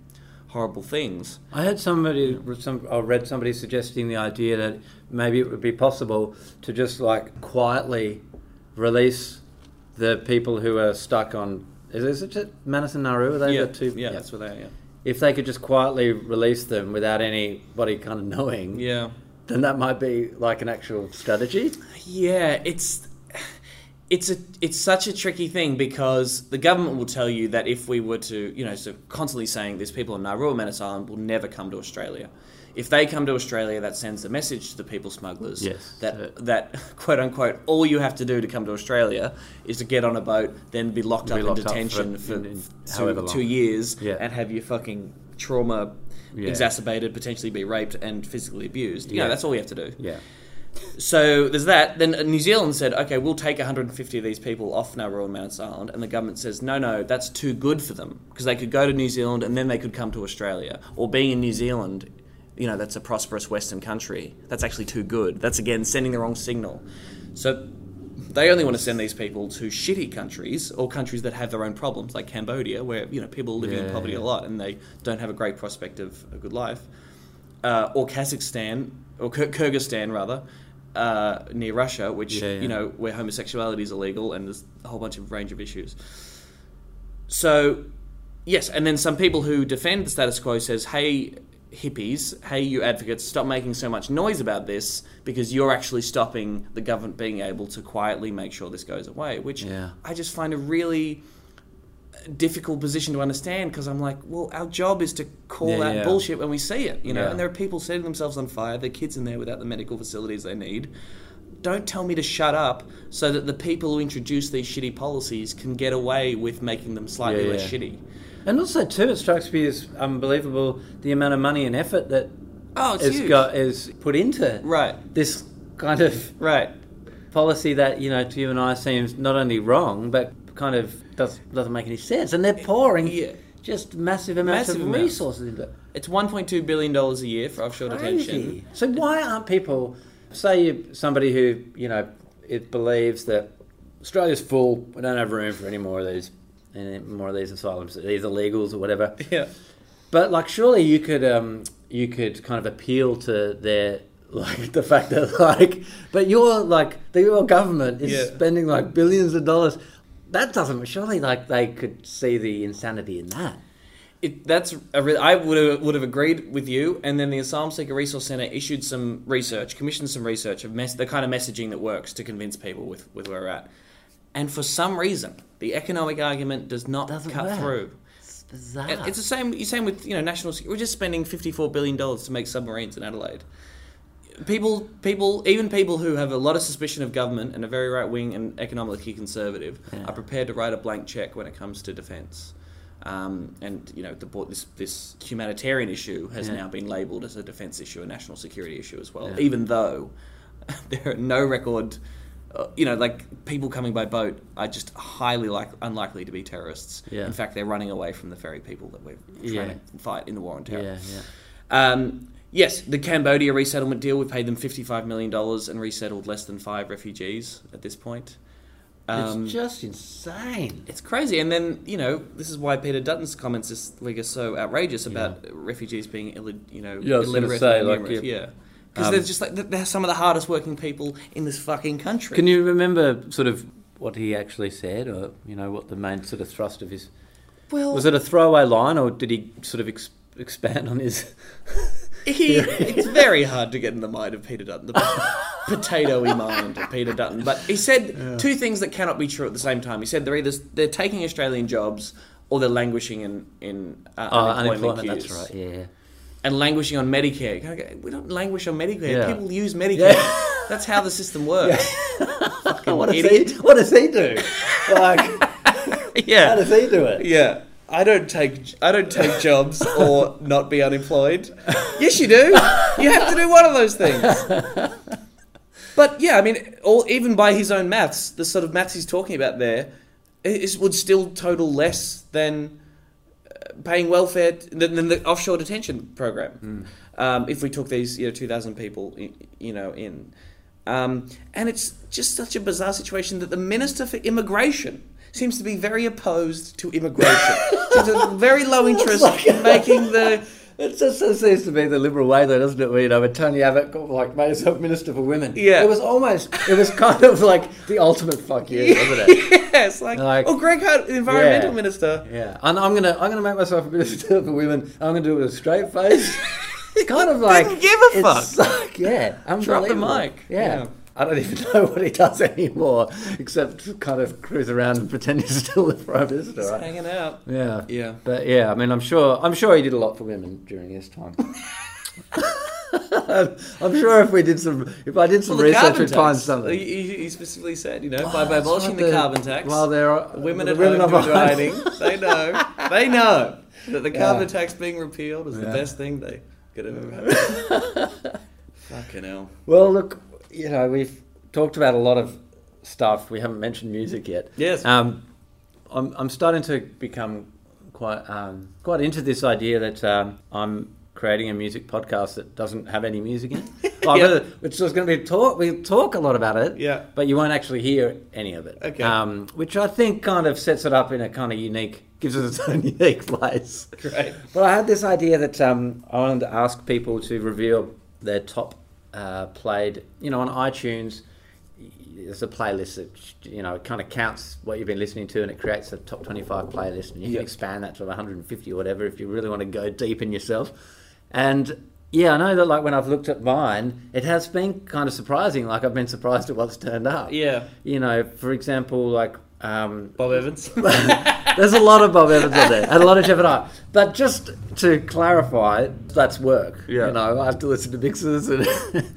horrible things. I heard somebody, some, I read somebody suggesting the idea that maybe it would be possible to just like quietly release the people who are stuck on. Is, is it Manus and Nauru? Are they yeah, the two? yeah, that's what they are. Yeah. If they could just quietly release them without anybody kind of knowing, Yeah. then that might be like an actual strategy. Yeah, it's it's a it's such a tricky thing because the government will tell you that if we were to, you know, so constantly saying these people on Nauru and Manus Island will never come to Australia. If they come to Australia, that sends a message to the people smugglers Yes. that Uh, that [LAUGHS] quote unquote all you have to do to come to Australia is to get on a boat, then be locked Be up locked in up detention for- for, in- in two, however long. two years Yeah. and have your fucking trauma Yeah. exacerbated, potentially be raped and physically abused. You know, Yeah. that's all you have to do. Yeah. So there's that. Then New Zealand said, okay, we'll take 150 of these people off Nauru and Manus Island, and the government says, no, no, that's too good for them because they could go to New Zealand and then they could come to Australia. Or being in New Zealand, you know, that's a prosperous Western country. That's actually too good. That's again sending the wrong signal. So they only want to send these people to shitty countries or countries that have their own problems, like Cambodia, where you know people are living in poverty yeah. a lot and they don't have a great prospect of a good life. Uh, or Kazakhstan, or Kyr- Kyrgyzstan rather, uh, near Russia, which Yeah, yeah. you know where homosexuality is illegal and there's a whole bunch of range of issues. So, yes, and then some people who defend the status quo says, "Hey, hippies, hey, you advocates, stop making so much noise about this because you're actually stopping the government being able to quietly make sure this goes away." Which Yeah. I just find a really uh, difficult position to understand because I'm like, well, our job is to call Yeah, out yeah. bullshit when we see it, you know. And there are people setting themselves on fire, their kids in there without the medical facilities they need. Don't tell me to shut up so that the people who introduce these shitty policies can get away with making them slightly less shitty. And also, too, it strikes me as unbelievable the amount of money and effort that Oh, it's is got is put into Right, this kind of right. policy that you know to you and I seems not only wrong but kind of does, doesn't make any sense. And they're pouring Yeah. just massive amounts Massive of amounts. resources into it. It's 1.2 billion dollars a year for offshore detention. So why aren't people say you somebody who you know it believes that Australia's full. We don't have room for any more of these, any more of these asylums, these illegals or whatever. [LAUGHS] Yeah. But like, surely you could um, you could kind of appeal to their [LAUGHS] like the fact that like, but your like the your government is Yeah. spending like billions of dollars. That doesn't surely like they could see the insanity in that. It, that's a re- I would have, would have agreed with you, and then the Asylum Seeker Resource Centre issued some research, commissioned some research of mess, the kind of messaging that works to convince people with, with where we're at. And for some reason, the economic argument does not Doesn't cut work. through. It's bizarre. And It's the same. You Same with you know national. sec- We're just spending fifty four billion dollars to make submarines in Adelaide. People, people, even people who have a lot of suspicion of government and are very right wing and economically conservative are prepared to write a blank check when it comes to defence. Um, and you know the bo- this this humanitarian issue has now been labelled as a defence issue, a national security issue as well. Even though [LAUGHS] there are no record, uh, you know, like people coming by boat are just highly like unlikely to be terrorists. Yeah. In fact, they're running away from the very people that we're trying Yeah. to fight in the war on terror. yeah, yeah. Um, yes, the Cambodia resettlement deal, we paid them $55 million and resettled less than five refugees at this point. Um, it's just insane. it's crazy. And then, you know, this is why Peter Dutton's comments this week are so outrageous about refugees being, illi- you know, Yeah, I was gonna illiterate say, like, yeah. Yeah. Because Um, they're just like, they're some of the hardest working people in this fucking country. Can you remember sort of what he actually said, or you know what the main sort of thrust of his well, was? It a throwaway line, or did he sort of ex- expand on his? [LAUGHS] He, it's very hard to get in the mind of Peter Dutton, the [LAUGHS] potatoy mind of Peter Dutton. But he said two things that cannot be true at the same time. He said they're either they're taking Australian jobs or they're languishing in in uh, Oh, unemployment, unemployment. queues. That's right. Yeah. And languishing on Medicare. We don't languish on Medicare. Yeah. People use Medicare. Yeah. [LAUGHS] That's how the system works. What does idiot. he? What does he do? Like, [LAUGHS] how does he do it? Yeah. I don't take I don't take jobs or not be unemployed. Yes, you do. You have to do one of those things. But yeah, I mean, all, even by his own maths, the sort of maths he's talking about there, it would still total less than paying welfare than, than the offshore detention program. Um, if we took these, you know, two thousand people, i- you know, in, um, and it's just such a bizarre situation that the minister for immigration seems to be very opposed to immigration. [LAUGHS] Seems a very low interest in making the. It just it seems to be the liberal way, though, doesn't it? Where, you know, when Tony Abbott like made himself minister for women. Yeah. It was almost. It was kind of like the ultimate fuck you, wasn't it? [LAUGHS] yes, like, Like- oh, Greg Hunt, environmental Yeah. minister. Yeah, and I'm gonna I'm gonna make myself a minister [LAUGHS] for women. I'm gonna do it with a straight face. [LAUGHS] It's kind of like Didn't give a fuck. Like, yeah, Drop the mic. Yeah. Yeah. I don't even [LAUGHS] know what he does anymore, except kind of cruise around and pretend he's still the prime minister. Just Right? hanging out. Yeah, Yeah. but yeah, I mean, I'm sure I'm sure he did a lot for women during his time. [LAUGHS] [LAUGHS] I'm sure if we did some, if I did some Well, research, we'd find something. He, he- specifically said, you know, by, by abolishing the, carbon tax, While there are women the at women home are who are behind. they know, they know that the Yeah. carbon tax being repealed is the best thing they could have ever had. Fucking hell. Well, look, you know, we've talked about a lot of stuff. We haven't mentioned music yet. Yes. Um, I'm, I'm starting to become quite um, quite into this idea that um, I'm creating a music podcast that doesn't have any music in it. Well, [LAUGHS] Yeah. It's just going to be talk. We talk a lot about it. Yeah. But you won't actually hear any of it. Okay. Um, which I think kind of sets it up in a kind of unique, gives it its own unique place. Great. Well, I had this idea that um, I wanted to ask people to reveal their top uh, played, you know, on iTunes. There's a playlist that you know kind of counts what you've been listening to, and it creates a top 25 playlist, and you Yeah. can expand that to 150 or whatever if you really want to go deep in yourself. And yeah, I know that like when I've looked at mine, it has been kind of surprising. Like I've been surprised at what's turned up. Yeah. You know, for example, like um, Bob Evans. [LAUGHS] there's a lot of Bob Evans on there and a lot of Jeff and I. But just to clarify, that's work. Yeah. You know, I have to listen to mixes and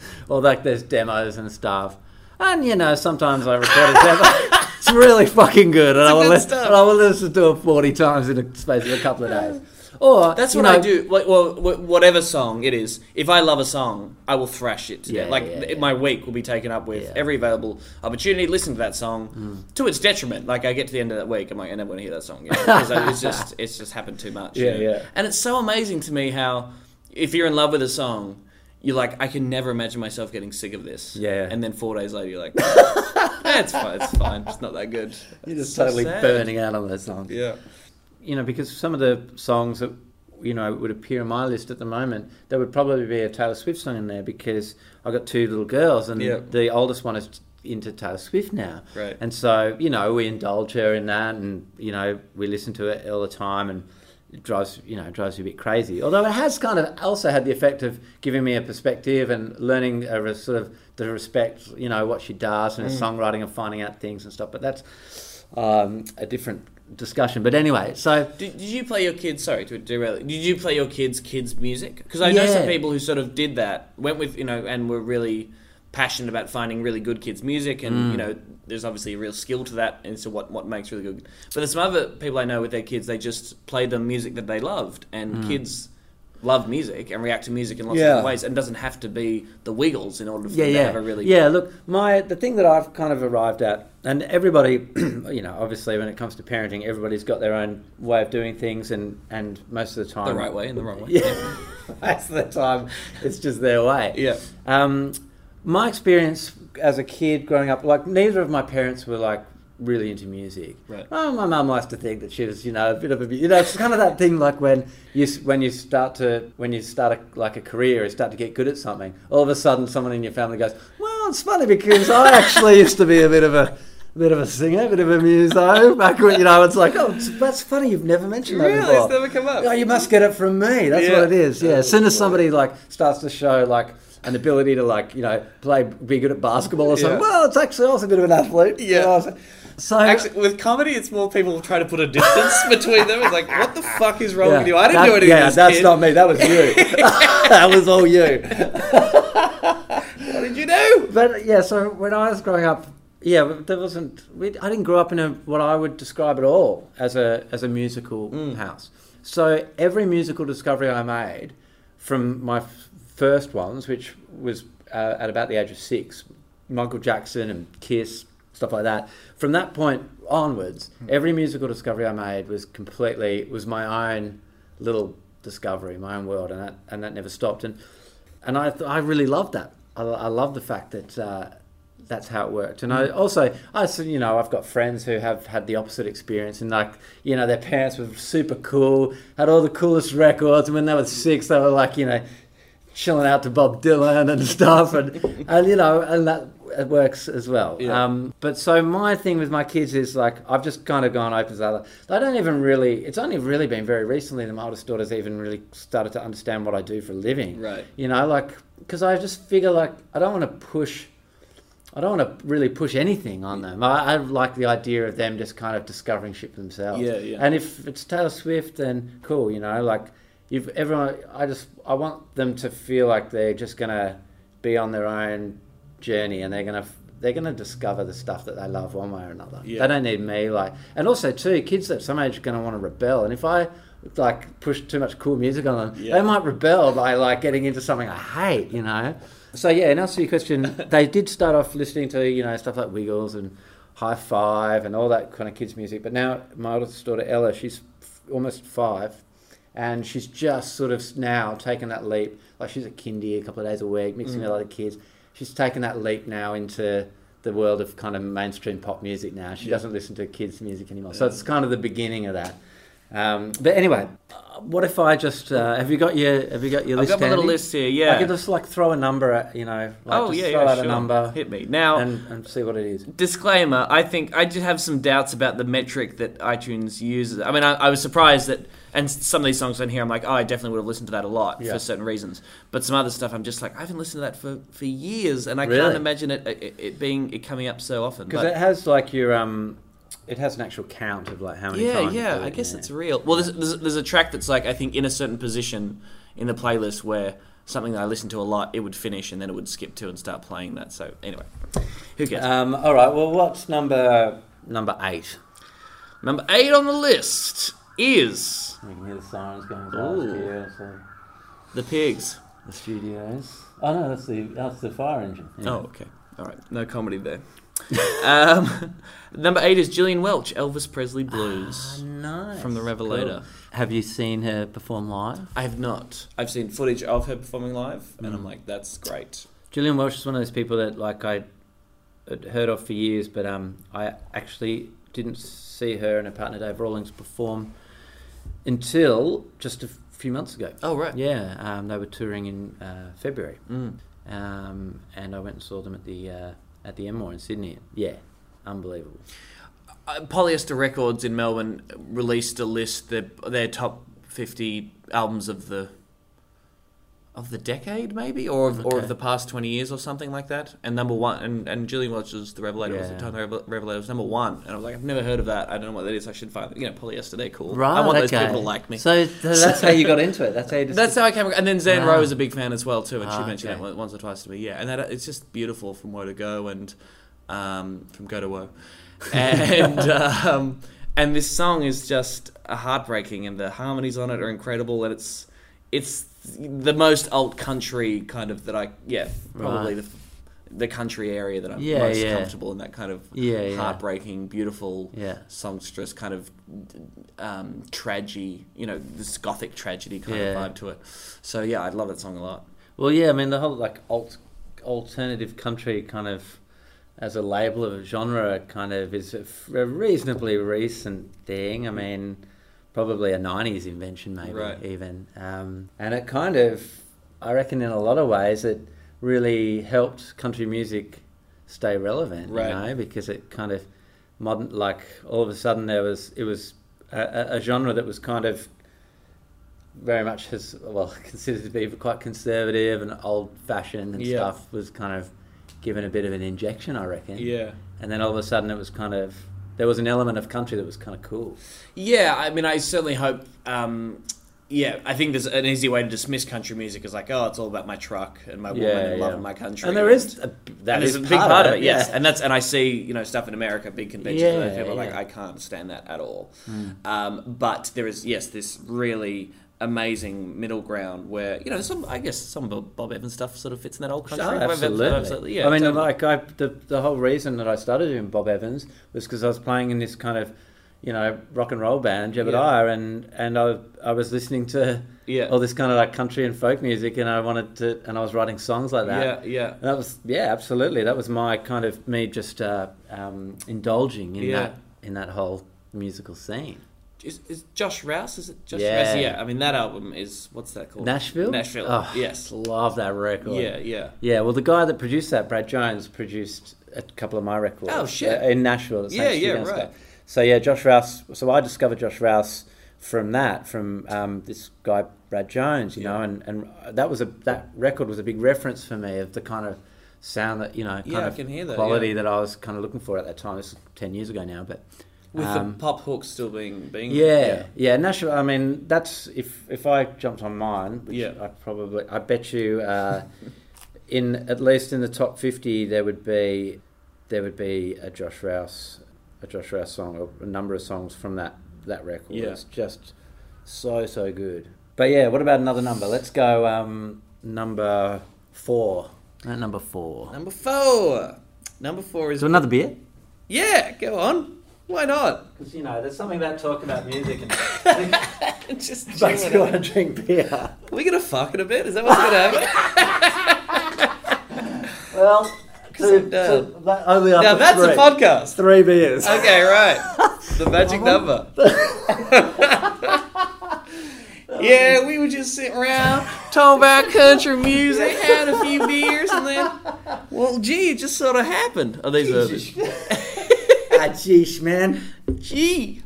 [LAUGHS] all that. there's demos and stuff. And you know, sometimes I record a demo. [LAUGHS] it's really fucking good, and I will good listen. stuff. And I will listen to it forty times in a space of a couple of days. Or That's you what I do. Like, well, whatever song it is, if I love a song, I will thrash it. to Yeah, like yeah, yeah. my week will be taken up with Yeah. every available opportunity to listen to that song Mm. to its detriment. Like I get to the end of that week, I'm like, I never want to hear that song. Because it's just it's just happened too much. you Yeah, know? yeah. And it's so amazing to me how if you're in love with a song. you're like, I can never imagine myself getting sick of this. Yeah. And then four days later, you're like, eh, it's fine, it's fine, it's not that good. You're just It's totally sad. burning out on those songs. Yeah. You know, because some of the songs that you know would appear on my list at the moment, there would probably be a Taylor Swift song in there because I've got two little girls, and Yeah. the oldest one is into Taylor Swift now. Right. And so, you know, we indulge her in that, and you know, we listen to it all the time, and it drives you know drives you a bit crazy. Although it has kind of also had the effect of giving me a perspective and learning a sort of the respect, you know, what she does and her songwriting and finding out things and stuff. But that's um, a different discussion. But anyway, so Did, did you play your kids? Sorry to derail. Did you play your kids' kids' music? Because I know some people who sort of did that, went with you know, and were really passionate about finding really good kids' music, and Mm. you know, there's obviously a real skill to that, and so what what makes really good. But there's some other people I know with their kids, they just play the music that they loved, and kids. Love music and react to music in lots. Yeah. of different ways, and doesn't have to be the Wiggles in order for yeah, them yeah, to have a really yeah. Look, my the thing that I've kind of arrived at, and everybody, [CLEARS THROAT] you know, obviously when it comes to parenting, everybody's got their own way of doing things, and and most of the time the right way and the wrong way. Yeah, [LAUGHS] most of the time it's just their way. Yeah. Um, my experience as a kid growing up, like neither of my parents were like really into music. Right. Oh, my mum likes to think that she was, you know, a bit of a, you know, it's kind of that thing like when you when you start to when you start a, like a career, you start to get good at something. All of a sudden, someone in your family goes, "Well, it's funny because I actually used to be a bit of a." a Bit of a singer, a bit of a muso. Back when you know, it's like, oh, that's funny. You've never mentioned that Really? before. It's never come up. Oh, you must get it from me. That's Yeah. what it is. Yeah. Oh, as soon as somebody like starts to show like an ability to like you know play be good at basketball or something, Yeah. well, it's actually also a bit of an athlete. you Yeah. know I'm saying? So Actually, with comedy, it's more people try to put a distance [LAUGHS] between them. It's like, what the fuck is wrong yeah, with you? I didn't do anything. Yeah, that's kid. not me. That was you. [LAUGHS] that was all you. What did you do? But yeah, so when I was growing up, yeah, there wasn't. We, I didn't grow up in a what I would describe at all as a as a musical Mm. house. So every musical discovery I made, from my f- first ones, which was uh, at about the age of six, Michael Jackson and Kiss, stuff like that. From that point onwards, Hmm. every musical discovery I made was completely was my own little discovery, my own world, and that and that never stopped. And and I th- I really loved that. I, I love the fact that uh, that's how it worked. And I also I you know I've got friends who have had the opposite experience, and like you know their parents were super cool, had all the coolest records, and when they were six, they were like you know chilling out to Bob Dylan and [LAUGHS] stuff, and and you know and that it works as well. Yeah. Um, but so my thing with my kids is like I've just kind of gone open to. They don't even really. It's only really been very recently that my oldest daughter's even really started to understand what I do for a living. Right. You know, like because I just figure like I don't want to push. I don't want to really push anything on them. I, I like the idea of them just kind of discovering shit for themselves. Yeah, yeah. And if it's Taylor Swift, then cool. You know, like you've everyone. I just I want them to feel like they're just gonna be on their own journey and they're gonna they're gonna discover the stuff that they love one way or another. Yeah. They don't need me. Like, and also too, kids at some age are gonna want to rebel. And if I like push too much cool music on them, Yeah. they might rebel by like getting into something I hate. You know. So yeah, in answer to your question, [LAUGHS] they did start off listening to you know stuff like Wiggles and High Five and all that kind of kids music. But now my oldest daughter Ella, she's f- almost five, and she's just sort of now taken that leap. Like she's at kindy a couple of days a week, mixing mm. with other kids. She's taken that leap now into the world of kind of mainstream pop music now. She doesn't listen to kids' music anymore. So it's kind of the beginning of that. Um, but anyway, what if I just uh, have you got your have you got your I've list? got my little list here. Yeah. I could just like throw a number at you know, like oh yeah, throw yeah, out sure. a number Hit me now. and, and see what it is. disclaimer i think i did have some doubts about the metric that itunes uses i mean i, I was surprised that and some of these songs on here i'm like oh i definitely would have listened to that a lot Yeah. for certain reasons but some other stuff i'm just like i haven't listened to that for, for years and i Really? can't imagine it, it, it being it coming up so often Because it has like your um, it has an actual count of like how many yeah times. yeah i guess it's real well there's, there's, there's a track that's like i think in a certain position in the playlist where something that i listen to a lot it would finish and then it would skip to and start playing that so anyway who cares Um, all right. Well, what's number number eight? number eight on the list is You can hear the sirens going Ooh. past here. So the pigs the studios. Oh no, that's the that's the fire engine. Yeah. Oh, okay. All right. No comedy there. [LAUGHS] um, number eight is Gillian Welch, Elvis Presley Blues. nice. From the Revelator. Have you seen her perform live? I have not. I've seen footage of her performing live, and I'm like, that's great. Gillian Welch is one of those people that like I had heard of for years, but um, I actually didn't see her and her partner Dave Rawlings perform until just a few months ago. Oh right. Yeah, um, they were touring in uh, February, Mm. um, and I went and saw them at the uh, at the Enmore in Sydney. Yeah, unbelievable. Uh, Polyester Records in Melbourne released a list their their top fifty albums of the of the decade, maybe, or of, or of the past twenty years, or something like that. And number one, and and Gillian Welch's The Revelator was the time the Revelator was number one, and I was like, I've never heard of that. I don't know what that is. I should find. It. You know, Polyester, they're cool. Right, I want those people to like me. So, so that's how you got into it. That's how you. Just That's how I came. And then Zan Wow. Rowe is a big fan as well too, and she Ah, mentioned okay. that once or twice to me. Yeah, and that it's just beautiful from Woe to Go and um, from Go to Woe, [LAUGHS] and um, and this song is just heartbreaking, and the harmonies on it are incredible, and it's it's the most alt country kind of that I yeah probably Right. the the country area that I'm Yeah, most yeah. comfortable in that kind of Yeah, heartbreaking, beautiful Yeah. songstress kind of um, tragedy, you know, this gothic tragedy kind of vibe to it. So yeah, I love that song a lot. Well, yeah, I mean the whole like alt alternative country kind of as a label of a genre kind of is a, f- a reasonably recent thing. I mean, probably a '90s invention, maybe Right. even, um, and it kind of, I reckon, in a lot of ways, it really helped country music stay relevant. Right. You know, because it kind of modern, like all of a sudden there was it was a, a- genre that was kind of very much has well [LAUGHS] considered to be quite conservative and old fashioned and Yeah. stuff was kind of given a bit of an injection, I reckon. Yeah. And then all of a sudden it was kind of there was an element of country that was kind of cool. Yeah, I mean, I certainly hope. Um, yeah, I think there's an easy way to dismiss country music as like, oh, it's all about my truck and my woman Yeah, and yeah. loving my country. And there is a, that is a big part, of it, yes. yeah. And that's and I see you know stuff in America, big conventions, Yeah, and people like. I can't stand that at all. Hmm. Um, but there is yes, this really amazing middle ground where you know some I guess some Bob Bob Evans stuff sort of fits in that old country. Oh, absolutely. absolutely, yeah. I mean, totally. like I, the the whole reason that I started doing Bob Evans was because I was playing in this kind of, you know, rock and roll band, Jebediah, and and I I was listening to yeah, all this kind of like country and folk music, and I wanted to, and I was writing songs like that. yeah, yeah. And that was yeah, absolutely. That was my kind of me just uh, um, indulging in Yeah. that in that whole musical scene. Is, is Josh Rouse? Is it Josh Yeah. Rouse? Yeah. I mean that album is what's that called? Nashville. Nashville. Oh, yes. love that record. Yeah, yeah. Yeah, well, the guy that produced that, Brad Jones, produced a couple of my records. Oh, shit. uh, in Nashville. Yeah, yeah, right. So yeah, Josh Rouse. So I discovered Josh Rouse from that, from um, this guy Brad Jones, you know, and and that was a that record was a big reference for me of the kind of sound that you know, kind Yeah, of can hear that, quality yeah. that I was kind of looking for at that time. This is ten years ago now, but With um, the pop hook still being being yeah, yeah, Nashville. I mean, that's if if I jumped on mine, which Yeah. I probably, I bet you, uh, [LAUGHS] in at least in the top fifty, there would be there would be a Josh Rouse, a Josh Rouse song, or a number of songs from that that record. Yeah. It's just so so good. But yeah, what about another number? Let's go um, number four. At number four. Number four. Number four is So another beer. yeah. Go on. Why not? Because you know, there's something about talking about music and [LAUGHS] Just makes you want to drink beer. Are we gonna fuck in a bit? Is that what's gonna happen? [LAUGHS] Well, [LAUGHS] Because I'm done. that, only now that's three. a podcast. Three beers. Okay, right. The magic number. yeah, we would just sit around, talk about country music, had a few beers, and then, well, gee, it just sort of happened. Are these others? Ah, geesh, man. Gee.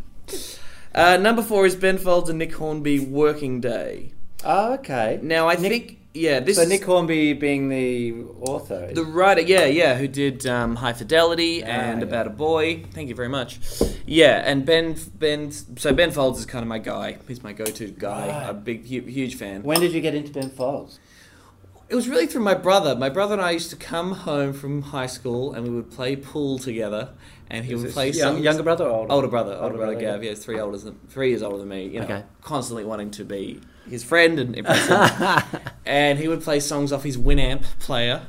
Uh, number four is Ben Folds and Nick Hornby Working Day. Oh, okay. Now, I Nick- think, yeah, this so is Nick Hornby being the author. the writer, yeah, yeah, who did um, High Fidelity Ah, and yeah. About a Boy. Thank you very much. Yeah, and Ben, Ben, so Ben Folds is kind of my guy. He's my go-to guy. Right. A big, huge fan. when did you get into Ben Folds? It was really through my brother. My brother and I used to come home from high school and we would play pool together, and he would play young, songs. younger brother or older? Older brother, older, Older brother, brother, Gav. Yeah, he's three older than three years older than me. You know, Okay. constantly wanting to be his friend and impress him. [LAUGHS] and he would play songs off his Winamp player.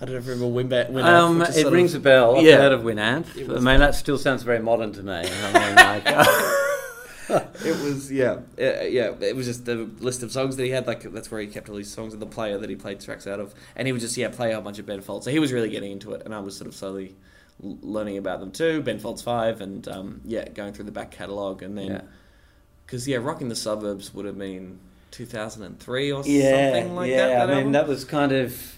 I don't know if you remember Winbank. Winamp, Um, it rings of, a bell. I've Yeah. heard of Winamp. It I mean, that still sounds very modern to me. I mean, like, uh, [LAUGHS] It was yeah, yeah, yeah. It was just the list of songs that he had. Like that's where he kept all his songs and the player that he played tracks out of, and he would just yeah play a whole bunch of Ben Folds. So he was really getting into it, and I was sort of slowly learning about them too. Ben Folds Five, and um, yeah, going through the back catalogue, and then because yeah, rocking the suburbs would have been 2003 or Yeah, something like yeah. that. that I mean, album. that was kind of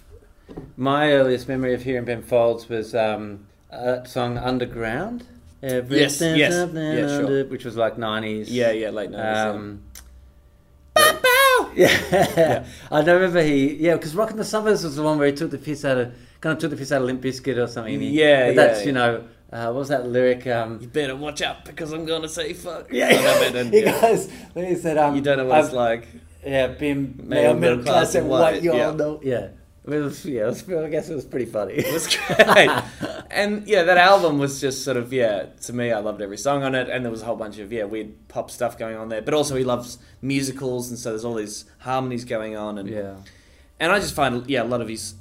my earliest memory of hearing Ben Folds was um, that song "Underground." Yes, Everything's yes. Yeah, sure. which was like nineties. yeah, yeah, late 90s. Um, [LAUGHS] yeah. I don't remember he. Yeah, because "Rocking the Suburbs" was the one where he took the piss out of, kind of took the piss out of Limp Bizkit or something. Yeah, but That's yeah, you know, uh, what was that lyric? Um, you better watch out because I'm gonna say fuck. yeah, that, and, he yeah. goes. Then he said, um, You don't know what it's I've- like. Yeah, being Male, middle class and white, you yeah. all know. Yeah. It was, yeah, it was, I guess it was pretty funny. It was great. and yeah, that album was just sort of yeah. To me, I loved every song on it, and there was a whole bunch of yeah weird pop stuff going on there. But also, he loves musicals, and so there's all these harmonies going on, and yeah. and I just find yeah a lot of his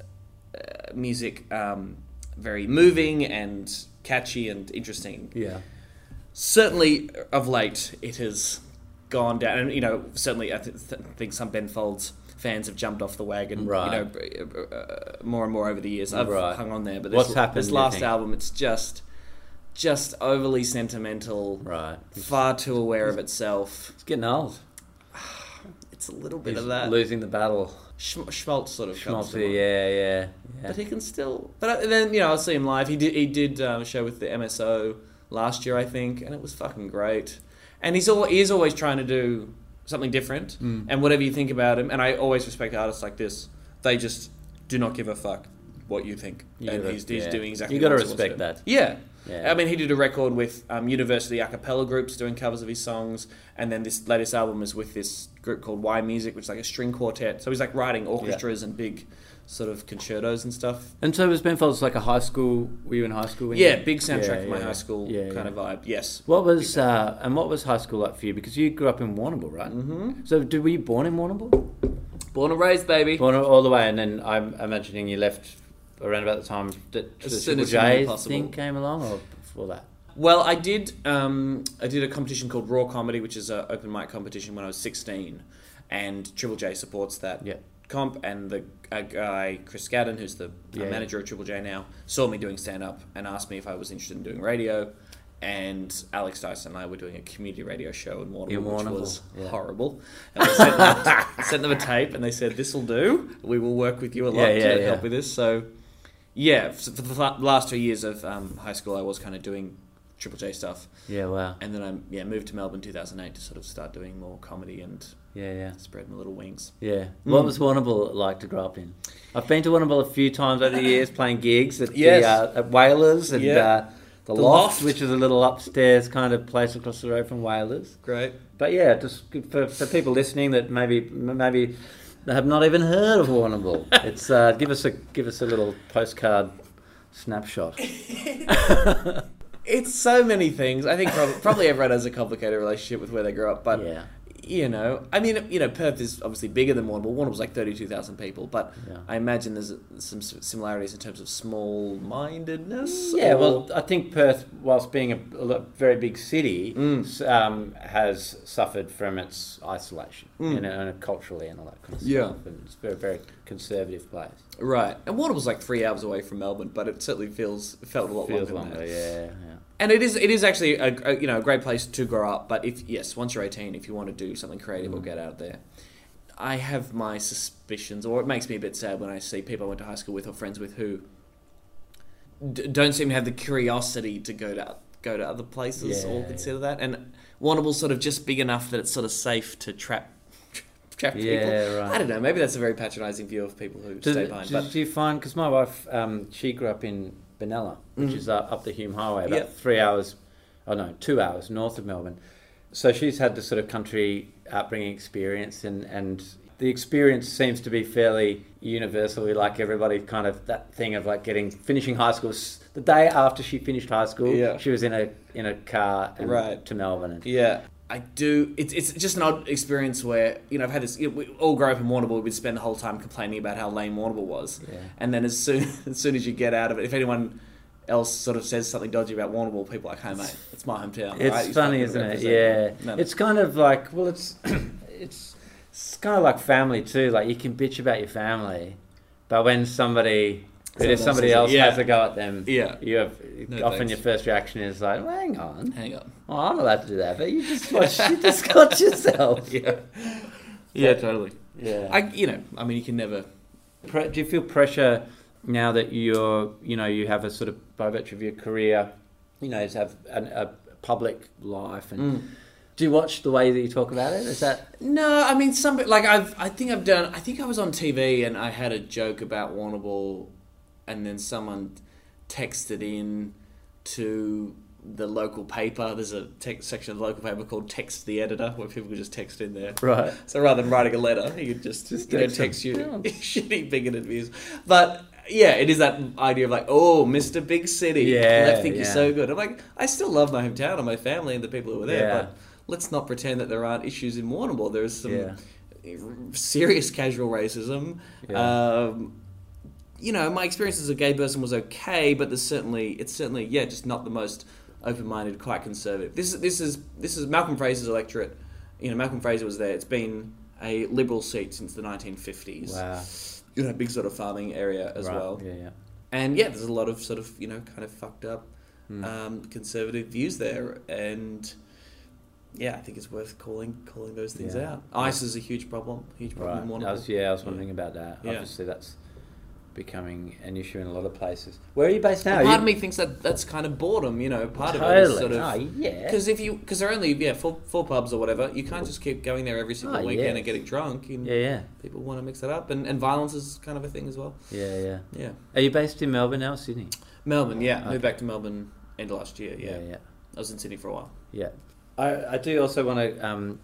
music um, very moving and catchy and interesting. Yeah. Certainly, of late, it has gone down, and you know, certainly I th- th- think some Ben Folds fans have jumped off the wagon. Right. You know, uh, more and more over the years. I've Right. hung on there, but What's this, happened, This last album, it's just, just overly sentimental. Right. Far too aware of itself. It's getting old. [SIGHS] It's a little bit He's of that. losing the battle. Sch- Schmaltz sort of comes to Schmaltzy, yeah, yeah. yeah. But he can still. But uh, then you know, I'll see him live. He did. He did um, a show with the MSO last year, I think, and it was fucking great. And he's all he is always trying to do something different. Mm. And whatever you think about him, and I always respect artists like this. They just do not give a fuck what you think, You and gotta- he's, he's yeah. doing exactly. You gotta what he wants to respect that. Yeah. Yeah. I mean, he did a record with um, university a cappella groups doing covers of his songs, and then this latest album is with this group called yMusic, which is like a string quartet. So he's like writing orchestras and big sort of concertos and stuff. And so was Ben Folds like a high school? Were you in high school? Yeah, you- big soundtrack Yeah, for my yeah. high school Yeah, kind yeah. of vibe. Yes. What was uh, and what was high school like for you? Because you grew up in Warrnambool, right? Mm-hmm. So, did, were you born in Warrnambool? Born and raised, baby. Born all the way, and then I'm imagining you left around about the time that the Triple as J thing came along, or before that. Well, I did. Um, I did a competition called Raw Comedy, which is an open mic competition when I was sixteen, and Triple J supports that Yeah. comp. And the a guy Chris Scadden, who's the uh, Yeah. manager of Triple J now, saw me doing stand up and asked me if I was interested in doing radio. And Alex Dyson and I were doing a community radio show in In which was yeah. horrible. And I sent them, [LAUGHS] sent them a tape, and they said, "This will do. We will work with you a lot Yeah, yeah, to yeah. help with this." So, yeah, for the last two years of um, high school, I was kind of doing Triple J stuff, Yeah, wow. and then I yeah moved to Melbourne 2008 to sort of start doing more comedy and Yeah, yeah. spread my little wings. Yeah. What Mm. was Warrnambool like to grow up in? I've been to Warrnambool a few times over the [COUGHS] years playing gigs at, Yes. the, uh, at Whalers and Yeah. uh, the, The Loft, Loft. which is a little upstairs kind of place across the road from Whalers. Great. But yeah, just good for, for people listening that maybe maybe have not even heard of Warrnambool. [LAUGHS] It's uh, give us a give us a little postcard snapshot. [LAUGHS] [LAUGHS] It's so many things. I think probably, everyone has a complicated relationship with where they grew up, but yeah, you know, I mean, you know, Perth is obviously bigger than Warrnambool. Warrnambool's like 32,000 people, but yeah. I imagine there's some similarities in terms of small-mindedness. Yeah, or- well, I think Perth, whilst being a, a very big city, Mm. um, has suffered from its isolation, Mm. know, and culturally and all that kind of Yeah. stuff. And it's a very, very conservative place. right. And Warrnambool's like three hours away from Melbourne, but it certainly feels felt a lot Feels longer. than longer, yeah, yeah. And it is it is actually a, a you know a great place to grow up. But if yes, once you're 18, if you want to do something creative or Mm. get out there, I have my suspicions, or it makes me a bit sad when I see people I went to high school with or friends with who d- don't seem to have the curiosity to go to go to other places or Yeah, consider that. And Warrnambool's sort of just big enough that it's sort of safe to trap [LAUGHS] trap people. Yeah, right. I don't know. Maybe that's a very patronising view of people who Does, stay behind. do, But do you find because my wife um, she grew up in Benalla, which Mhm. is uh, up the Hume Highway, about Yep. three hours, oh no, two hours north of Melbourne. So she's had the sort of country upbringing experience, and and the experience seems to be fairly universally like everybody kind of that thing of like getting finishing high school. The day after she finished high school, Yeah. she was in a in a car and Right. to Melbourne. And yeah, I do. It's it's just an odd experience where you know I've had this. You know, we all grow up in Warrnambool. We'd spend the whole time complaining about how lame Warrnambool was, Yeah. and then as soon [LAUGHS] as soon as you get out of it, if anyone else sort of says something dodgy about Warrnambool, people are like, "Hey mate, it's my hometown." It's right? Funny, isn't it? Yeah. No, no. It's kind of like, well, it's [CLEARS THROAT] it's it's kind of like family too. Like you can bitch about your family, but when somebody Someone if somebody else yeah. has a go at them, Yeah. you have No, often thanks. your first reaction is like, well, hang on, Hang on. I'm allowed to do that, but you just watch, you just got [LAUGHS] yourself. Yeah. Yeah, totally. Yeah. I, you know, I mean, you can never. Pre- do you feel pressure now that you're, you know, you have a sort of by virtue of your career, you know, to have an, a public life, and Mm. do you watch the way that you talk about it? Is that No, I mean, some like I've. I think I've done. I think I was on TV and I had a joke about Warrnambool, and then someone texted in to the local paper. There's a text section of the local paper called "Text the Editor," where people could just text in there. right? So rather than writing a letter, you could just, Just you know, text text you them. [LAUGHS] shitty bigoted views. But yeah, it is that idea of like, oh, Mr. Big City, Yeah, I think yeah. you're so good. I'm like, I still love my hometown and my family and the people who were there, Yeah. but let's not pretend that there aren't issues in Warrnambool. There's some Yeah. serious casual racism. Yeah. Um, you know, my experience as a gay person was okay, but there's certainly it's certainly yeah, just not the most open-minded, quite conservative. This is this is this is Malcolm Fraser's electorate. You know, Malcolm Fraser was there. It's been a liberal seat since the 1950s. Wow. You know, big sort of farming area as Right, well. Yeah, yeah. And yeah, there's a lot of sort of you know kind of fucked up Hmm. um, conservative views there, and yeah, I think it's worth calling calling those things Yeah. out. ICE is a huge problem, huge problem in Right. I was, yeah, I was wondering about that. Yeah. Obviously, that's becoming an issue in a lot of places. Where are you based now? Well, Are part you- of me thinks that that's kind of boredom, you know. Part of it is sort of Oh, yeah. because if you because they're only yeah four, four pubs or whatever, you can't just keep going there every single Oh, weekend yes. and getting drunk. And Yeah, yeah, people want to mix it up, and, and violence is kind of a thing as well. yeah, yeah. Yeah, Are you based in Melbourne now, or Sydney? Melbourne. Yeah, Okay. moved back to Melbourne end of last year. Yeah. yeah, yeah. I was in Sydney for a while. Yeah. I, I do also want to um,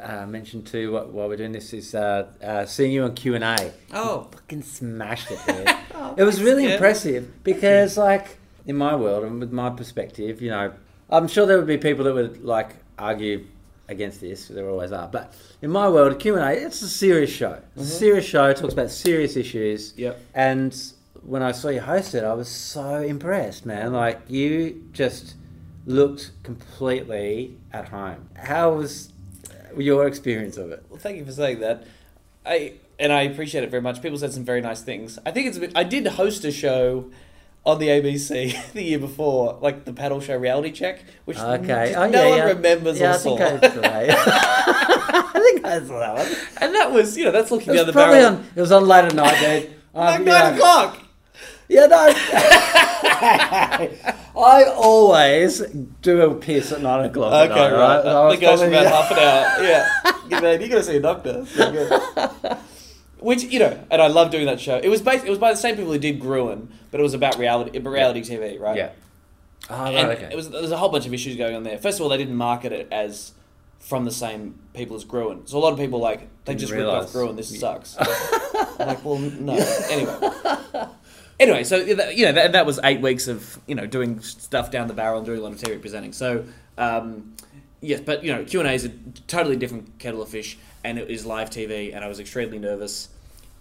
uh, mention too while we're doing this is uh, uh, seeing you on Q and A. Oh, Fucking smashed it, dude. [LAUGHS] it was really Yeah. impressive because, like, in my world and with my perspective, you know, I'm sure there would be people that would like argue against this. There always are, but in my world, Q and A, it's a serious show. It's a serious show. It talks about serious issues. Yep. And when I saw you host it, I was so impressed, man. Like you just looked completely at home. How was your experience of it? Well, thank you for saying that. I and I appreciate it very much. People said some very nice things. I think it's a bit. I did host a show on the ABC [LAUGHS] the year before, like the paddle show Reality Check, which Okay. Oh, no yeah, one yeah. remembers Yeah, or I saw. think I saw [LAUGHS] that. [LAUGHS] I think I saw that one. and that was, you know, that's looking It down the probably barrel. on. It was on late at night, dude. like Um, nine yeah. o'clock. Yeah, no. [LAUGHS] I always do a piss at nine o'clock. Okay, night, right. I was That goes for about half an hour. Yeah, [LAUGHS] you, man, you got to see a doctor. It's pretty good. Which you know, and I love doing that show. It was based, It was by the same people who did Gruen, but it was about reality, reality TV, right? Yeah. Oh, right, and okay. it was there was a whole bunch of issues going on there. First of all, they didn't market it as from the same people as Gruen, so a lot of people like they Didn't just ripped off. Gruen. This sucks. [LAUGHS] I'm like, well, no. Anyway, anyway, so that- you know that, that was eight weeks of you know doing stuff down the barrel and doing a lot of TV presenting. So um, yes, but you know Q and A is a totally different kettle of fish, and it is live TV, and I was extremely nervous.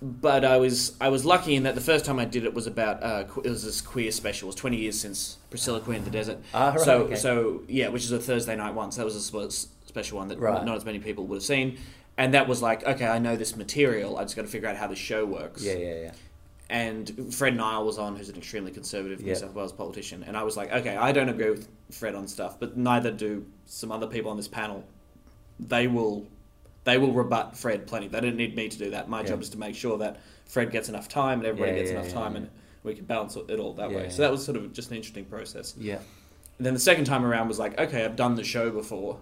But I was I was lucky in that the first time I did it was about uh, it was this queer special. It was twenty years since Priscilla Queen of the Desert. Ah, right, so okay. so yeah, which is a Thursday night one. So that was a special one that Right. not as many people would have seen. And that was like, okay, I know this material. I just got to figure out how the show works. Yeah, yeah, yeah. And Fred Nile was on, who's an extremely conservative New Yeah. South Wales politician. And I was like, okay, I don't agree with Fred on stuff, but neither do some other people on this panel. They will, they will rebut Fred plenty. They don't need me to do that. My Yeah. job is to make sure that Fred gets enough time and everybody Yeah, gets enough time, and we can balance it all that way. So that was sort of just an interesting process. Yeah. And then the second time around was like, okay, I've done the show before.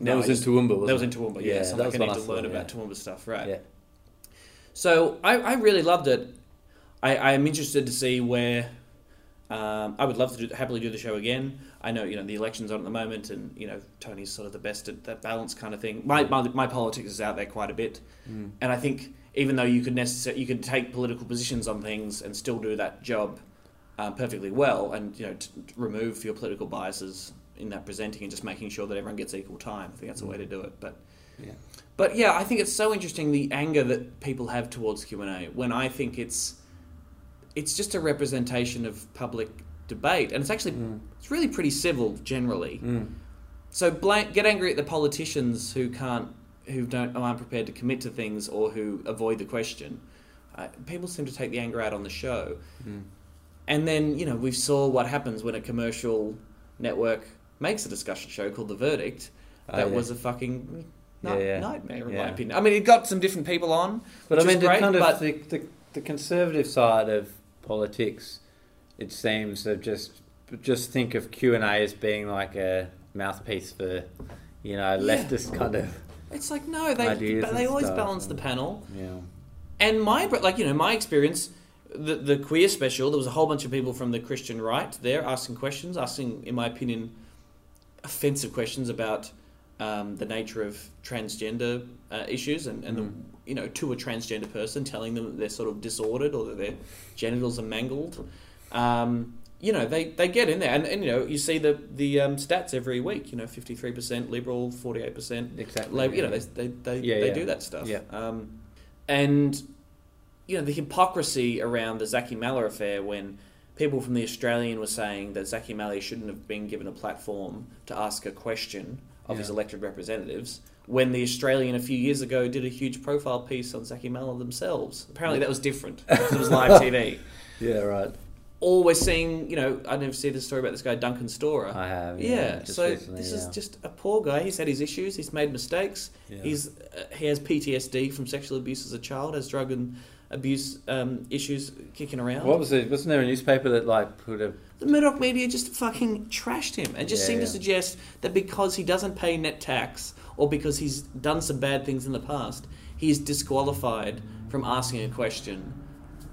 That was I in Toowoomba, wasn't That was in Toowoomba, yeah. Yeah, so that like I need to learn about Toowoomba stuff, right? Yeah. So I, I really loved it. I, I am interested to see where. Um, I would love to do, happily do the show again. I know you know the elections on at the moment, and you know Tony's sort of the best at that balance kind of thing. My my, my politics is out there quite a bit, Mm. and I think even though you could necessarily you could take political positions on things and still do that job um, perfectly well, and you know t- remove your political biases in that presenting and just making sure that everyone gets equal time. I think that's the way to do it. But Yeah. but yeah, I think it's so interesting the anger that people have towards Q and A when I think it's it's just a representation of public debate, and it's actually Mm. it's really pretty civil generally. Mm. So blank, get angry at the politicians who can't, who don't, aren't prepared to commit to things or who avoid the question. Uh, people seem to take the anger out on the show, Mm. and then you know we saw what happens when a commercial network makes a discussion show called The Verdict. Oh, That yeah. was a fucking Yeah, yeah. nightmare in my opinion. I mean, it got some different people on, But I mean, the great, kind of but the, the, the conservative side of politics, it seems of just just think of Q and A as being like a mouthpiece for, you know, leftist kind of. it's like no, they they always stuff, balance the panel. Yeah. And my like you know my experience, the the queer special, there was a whole bunch of people from the Christian right there asking questions, asking, in my opinion, offensive questions about um, the nature of transgender uh, issues, and and Mm. the, you know to a transgender person, telling them that they're sort of disordered or that their genitals are mangled. Um, you know they, they get in there, and, and you know you see the the um, stats every week. You know, fifty three percent liberal, forty eight percent Exactly. Labor, you know, they they, they, Yeah, they yeah. do that stuff. Yeah. Um, and you know the hypocrisy around the Zaki Mallah affair when people from the Australian were saying that Zaki Mallah shouldn't have been given a platform to ask a question of his elected representatives. When the Australian a few years ago did a huge profile piece on Zaki Mallah themselves, apparently that was different [LAUGHS] it was live TV. yeah, right. We're seeing, you know, I never see the story about this guy Duncan Storrar. I have. Yeah. Yeah, so recently, this yeah. is just a poor guy. He's had his issues. He's made mistakes. Yeah. He's uh, he has PTSD from sexual abuse as a child. Has drug and abuse um, issues kicking around. What was it? Wasn't there a newspaper that like put a The Murdoch media just fucking trashed him and just Yeah, seemed to suggest that because he doesn't pay net tax or because he's done some bad things in the past, he is disqualified from asking a question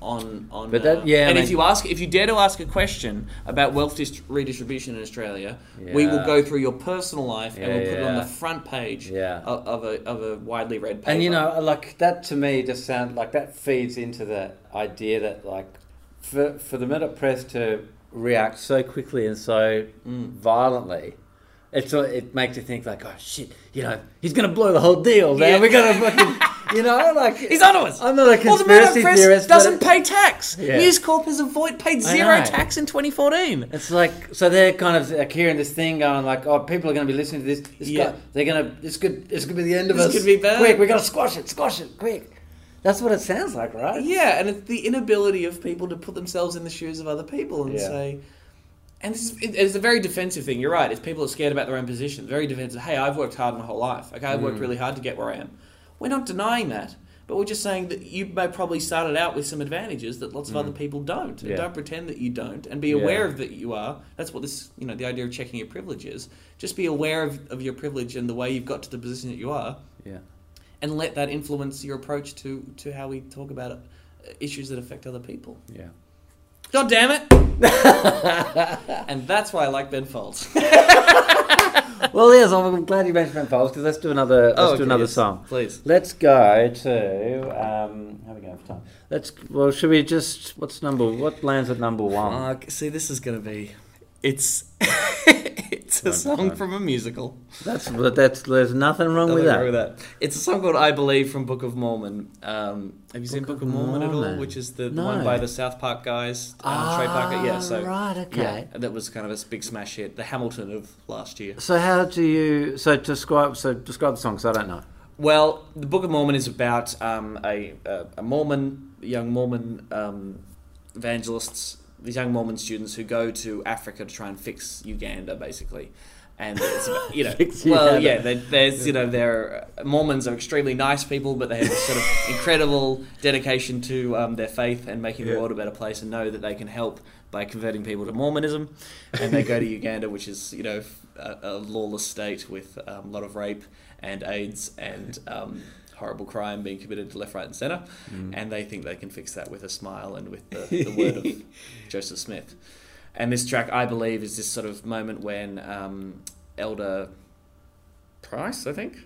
on on. But that- uh, yeah, and I if you ask, if you dare to ask a question about wealth dist- redistribution in Australia, we will go through your personal life and we'll put it on the front page Yeah. of, of a of a widely read paper. And you know, like that to me just sounds like that feeds into the idea that like for for the Murdoch press to react so quickly and so Mm. violently, it's it makes you think like, oh shit, you know, he's gonna blow the whole deal. Man. Yeah. We're gonna fucking, you know, like He's onto us. I'm not a well, the conspiracy press theorist, doesn't pay tax. Yeah. News Corp has avoid paid zero tax in 2014. it's like so they're kind of like hearing this thing going like, oh, people are gonna be listening to this. this Yeah. guy, they're gonna this could this could be the end of This us. could be bad. Quick, we gotta squash it, squash it, quick. That's what it sounds like, right? Yeah, and it's the inability of people to put themselves in the shoes of other people and Yeah. say, and this is, it- it's a very defensive thing. You're right. It's people are scared about their own position. Very defensive. Hey, I've worked hard my whole life. Okay, I've worked Mm. really hard to get where I am. We're not denying that, but we're just saying that you may probably started out with some advantages that lots of Mm. other people don't. Yeah. don't pretend that you don't, and be Yeah. aware of that you are. That's what this, you know, the idea of checking your privilege is. Just be aware of, of your privilege and the way you've got to the position that you are Yeah. and let that influence your approach to, to how we talk about uh, issues that affect other people. Yeah. God damn it! [LAUGHS] and that's why I like Ben Folds. [LAUGHS] [LAUGHS] well, yes, I'm glad you mentioned Folds because let's do another. Let's Oh, do another yes, song. please. Let's go to. Um, how are we going for time? Let's. Well, should we just? What's number? What lands at number one? Uh, see, this is going to be. It's. [LAUGHS] it's a song from a musical. That's. but That's. There's nothing wrong with Nothing that. wrong It's a song called "I Believe" from Book of Mormon. Um, have you seen Book Book of of Mormon, at all? Which is the, the No. one by the South Park guys, um, Trey Parker. Yeah, so Ah, right. Okay. yeah, that was kind of a big smash hit. The Hamilton of last year. So how do you? So describe. So describe the song. Because I don't know. Well, the Book of Mormon is about um, a, a a Mormon, young Mormon um, evangelists, these young Mormon students who go to Africa to try and fix Uganda, basically. And it's you know, [LAUGHS] well, yeah, there- there's you know, they're Mormons are extremely nice people, but they have this sort of [LAUGHS] incredible dedication to um, their faith and making Yeah. the world a better place, and know that they can help by converting people to Mormonism. And they go to [LAUGHS] Uganda, which is you know a, a lawless state with um, a lot of rape and AIDS and um, horrible crime being committed to left, right, and centre. Mm. And they think they can fix that with a smile and with the, [LAUGHS] the word of Joseph Smith. And this track, I believe, is this sort of moment when um, Elder Price, I think.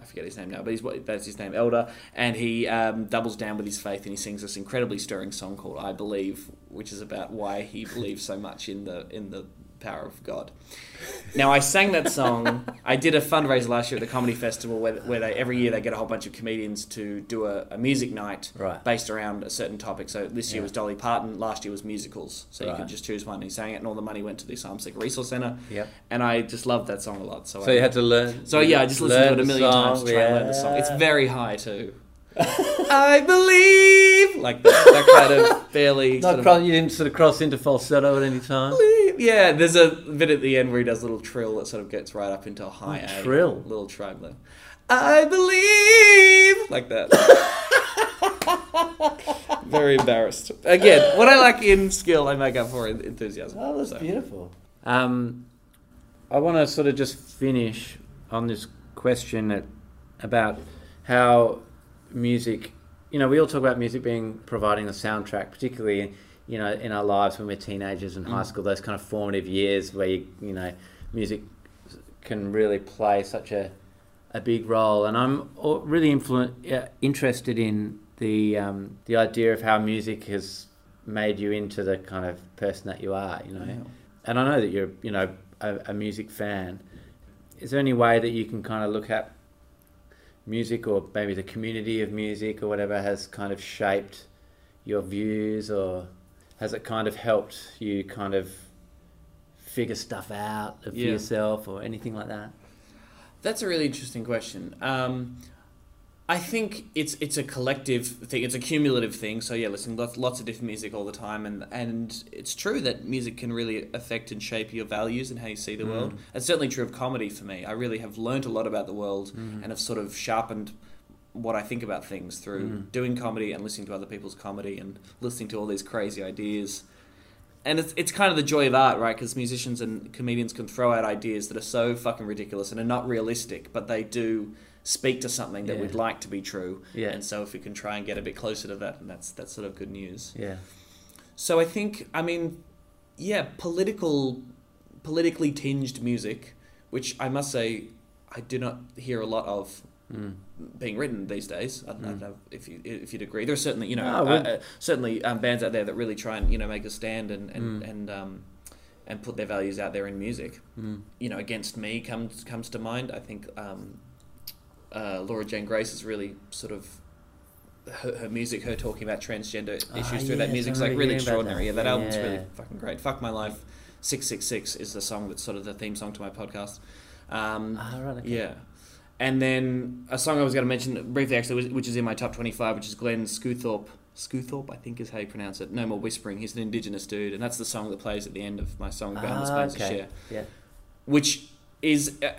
I forget his name now, but he's what that's his name, Elder, and he um, doubles down with his faith and he sings this incredibly stirring song called "I Believe," which is about why he believes so much in the in the power of God. Now I sang that song. I did a fundraiser last year at the comedy festival where, where they every year they get a whole bunch of comedians to do a, a music night Right. based around a certain topic. So this year Yeah. was Dolly Parton. Last year was musicals. So you Right. could just choose one. And He sang it, and all the money went to the Asylum Resource Centre. Yep. And I just loved that song a lot. So, So I, you had to learn. so yeah, I just listened to it a million times to song, try and learn the song. It's very high too. I believe like that, that kind of barely. Not sort of- you didn't sort of cross into falsetto at any time. Yeah, there's a bit at the end where he does a little trill that sort of gets right up into a high Oh, A. trill. Little tribal. I believe like that. [LAUGHS] Very embarrassed. Again, what I lack in skill, I make up for in enthusiasm. Oh, that's So, beautiful. Um, I want to sort of just finish on this question that, about how music. You know, we all talk about music being providing the soundtrack, particularly you know in our lives when we're teenagers and high Mm. school. Those kind of formative years where you, you know music can really play such a a big role. And I'm really influ- interested in the um, the idea of how music has made you into the kind of person that you are. You know, Yeah. and I know that you're you know a, a music fan. Is there any way that you can kind of look at music or maybe the community of music or whatever has kind of shaped your views or has it kind of helped you kind of figure stuff out for Yeah. yourself or anything like that? That's a really interesting question. Um, I think it's it's a collective thing. It's a cumulative thing. So yeah, listening lots, lots of different music all the time, and and it's true that music can really affect and shape your values and how you see the world. It's certainly true of comedy for me. I really have learned a lot about the world and have sort of sharpened what I think about things through Mm. doing comedy and listening to other people's comedy and listening to all these crazy ideas. And it's, it's kind of the joy of art, right? Because musicians and comedians can throw out ideas that are so fucking ridiculous and are not realistic, but they do speak to something that Yeah. we'd like to be true. Yeah. And so if we can try and get a bit closer to that, and that's that's sort of good news. Yeah. So I think, I mean, yeah, political, politically tinged music, which I must say, I do not hear a lot of Mm. being written these days. I don't, I don't Mm. know if you if you'd agree. There's certainly you know No, uh, uh, certainly um, bands out there that really try and you know make a stand and and Mm. and um, and put their values out there in music. Mm. You know, against me comes comes to mind. I think um, uh, Laura Jane Grace is really sort of. Her, her music, her talking about transgender Ah, issues through that yes, music's I like really extraordinary. that. Yeah, that album's really fucking great. Fuck my life, six six six is the song that's sort of the theme song to my podcast. Um, Ah, right, okay. yeah. And then a song I was going to mention briefly, actually, which- is in my top 25, which is Glenn Skuthorpe. Skuthorpe, I think is how you pronounce it. No More Whispering. He's an Indigenous dude, and that's the song that plays at the end of my song, Boundless Ah, okay. Share. Yeah. Which is. Uh,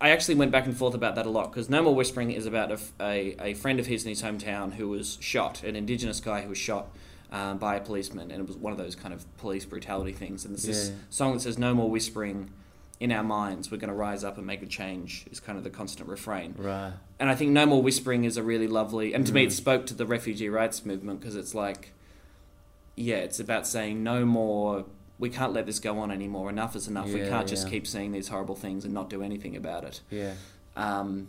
I actually went back and forth about that a lot because No More Whispering is about a a friend of his in his hometown who was shot, an Indigenous guy who was shot um, by a policeman, and it was one of those kind of police brutality things. And there's this Yeah. song that says, No more whispering in our minds, we're going to rise up and make a change, is kind of the constant refrain. Right. And I think No More Whispering is a really lovely, and to me Mm. it spoke to the refugee rights movement because it's like, yeah, it's about saying no more, we can't let this go on anymore, enough is enough, we can't just yeah. keep seeing these horrible things and not do anything about it. Yeah. Um,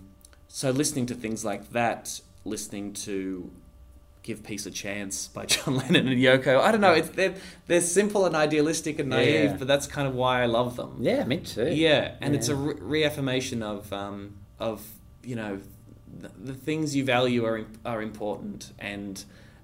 so listening to things like that, listening to Give Peace a Chance by [LAUGHS] John Lennon and Yoko, I don't know, it's, they're, they're simple and idealistic and naive, Yeah. but that's kind of why I love them. Yeah, me too. Yeah, and it's a re- reaffirmation of um, of you know the, the things you value are are important and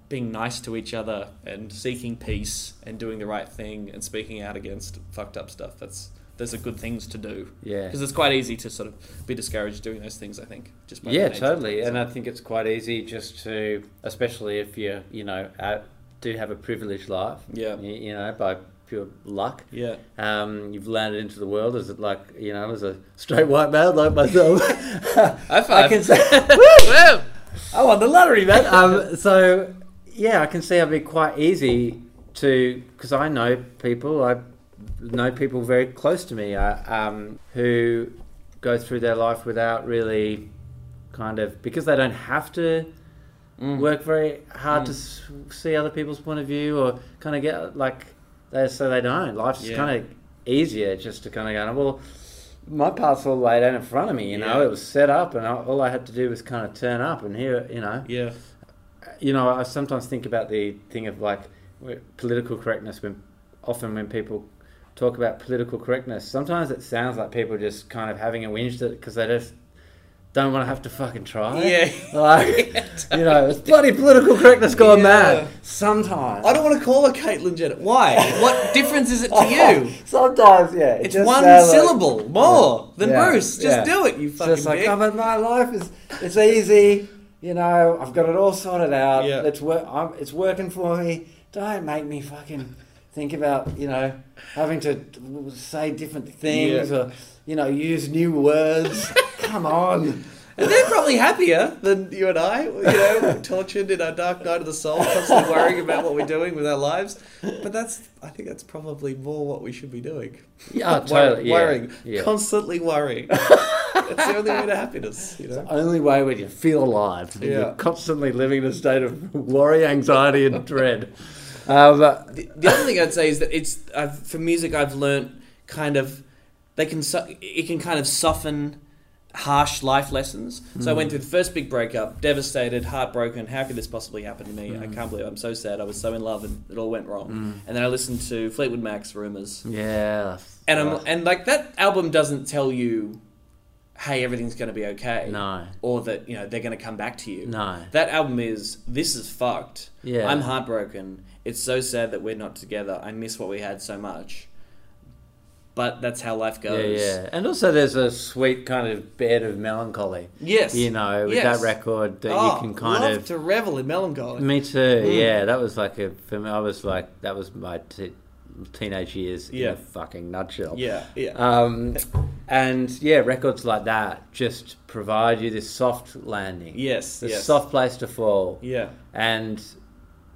being nice to each other and seeking peace and doing the right thing and speaking out against fucked up stuff. That's those are good things to do Yeah. because it's quite easy to sort of be discouraged doing those things. I think just by Yeah, totally. And. I think it's quite easy just to, especially if you, you know, uh, do have a privileged life. Yeah. You, you know, by pure luck. yeah, Um, you've landed into the world as it like you know as a straight white male like myself. [LAUGHS] I can say, [LAUGHS] [LAUGHS] Woo! I won the lottery, man. Um, so yeah, I can see it'd be quite easy to because I know people. I know people very close to me uh, um, who go through their life without really kind of because they don't have to Mm. work very hard Mm. to s- see other people's point of view or kind of get like they so they don't. Life's Yeah. kind of easier just to kind of go well. My path's all laid out in front of me, you know. It was set up, and I, all I had to do was kind of turn up and here, you know Yeah, you know, I sometimes think about the thing of like political correctness when often when people talk about political correctness. Sometimes it sounds like people are just kind of having a whinge because they just don't want to have to fucking try. Yeah. Like, [LAUGHS] you know, it's bloody political correctness going Yeah. mad. Sometimes. I don't want to call her Caitlyn Jenner. Why? What [LAUGHS] difference is it to oh, you? Sometimes, yeah. it It's one sounds like- syllable more than Yeah, Bruce. Just yeah. do it, you fucking just like, dick. oh, but my life is it's easy. You know, I've got it all sorted out. Yeah. It's work. I'm, it's working for me. Don't make me fucking think about you know having to say different things Yeah. or you know use new words. [LAUGHS] Come on. And they're probably happier than you and I, you know, tortured in our dark night of the soul, constantly worrying about what we're doing with our lives. But that's, I think that's probably more what we should be doing. Yeah, totally. Worrying. Yeah. Constantly worrying. it's the only way to happiness, you know? the Only way when you feel alive. Yeah. You're constantly living in a state of worry, anxiety, and dread. Um, The, the other thing I'd say is that it's, I've, for music, I've learnt kind of, they can, so- it can kind of soften harsh life lessons. So I went mm. through the first big breakup, devastated, heartbroken. How could this possibly happen to me? I mm. can't believe it. I'm so sad. I was so in love and it all went wrong. Mm. And then I listened to Fleetwood Mac's Rumours. yeah. And I'm, and like that album doesn't tell you, hey, everything's going to be okay. No. Or that, you know, they're going to come back to you. No. That album is this is fucked. Yeah. I'm heartbroken. It's so sad that we're not together. I miss what we had so much. But that's how life goes. yeah. yeah. And also there's a sweet kind of bed of melancholy. Yes. You know, with Yes. that record that Oh, you can kind love of to revel in melancholy. Me too. Hmm. Yeah, that was like a for me. I was like that was my t- teenage years in a fucking nutshell. Yeah, yeah. Um, and yeah, records like that just provide you this soft landing. yes, this yes. soft place to fall. Yeah. And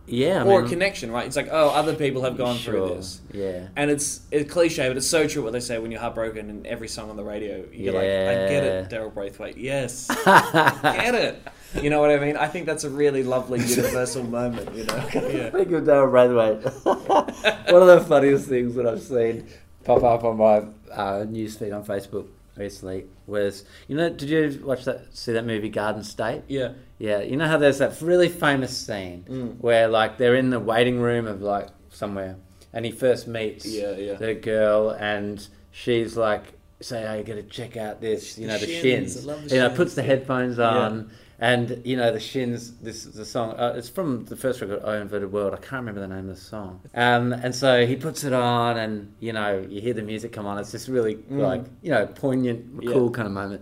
yeah, I or mean, a connection, right? It's like, oh, other people have gone sure, through this. Yeah. And it's it's cliche, but it's so true what they say when you're heartbroken and every song on the radio. You're like, I get it, Daryl Braithwaite. Yes. [LAUGHS] I get it. You know what I mean? I think that's a really lovely, universal moment, you know? [LAUGHS] Yeah. Think of Darren Braithwaite. [LAUGHS] One of the funniest things that I've seen pop up on my uh, newsfeed on Facebook recently was, you know, did you watch that, see that movie Garden State? Yeah. Yeah, you know how there's that really famous scene Mm. where like they're in the waiting room of like somewhere, and he first meets Yeah, yeah. the girl, and she's like, "Say, oh, you got to check out this, you know, the Shins, shins." I love the you know, Shins, puts the headphones on, and you know the shins. This is the song. Uh, it's from the first record, "I Inverted World." I can't remember the name of the song. Um, and so he puts it on, and you know, you hear the music come on. It's just really like you know poignant, Mm. Yeah. cool kind of moment.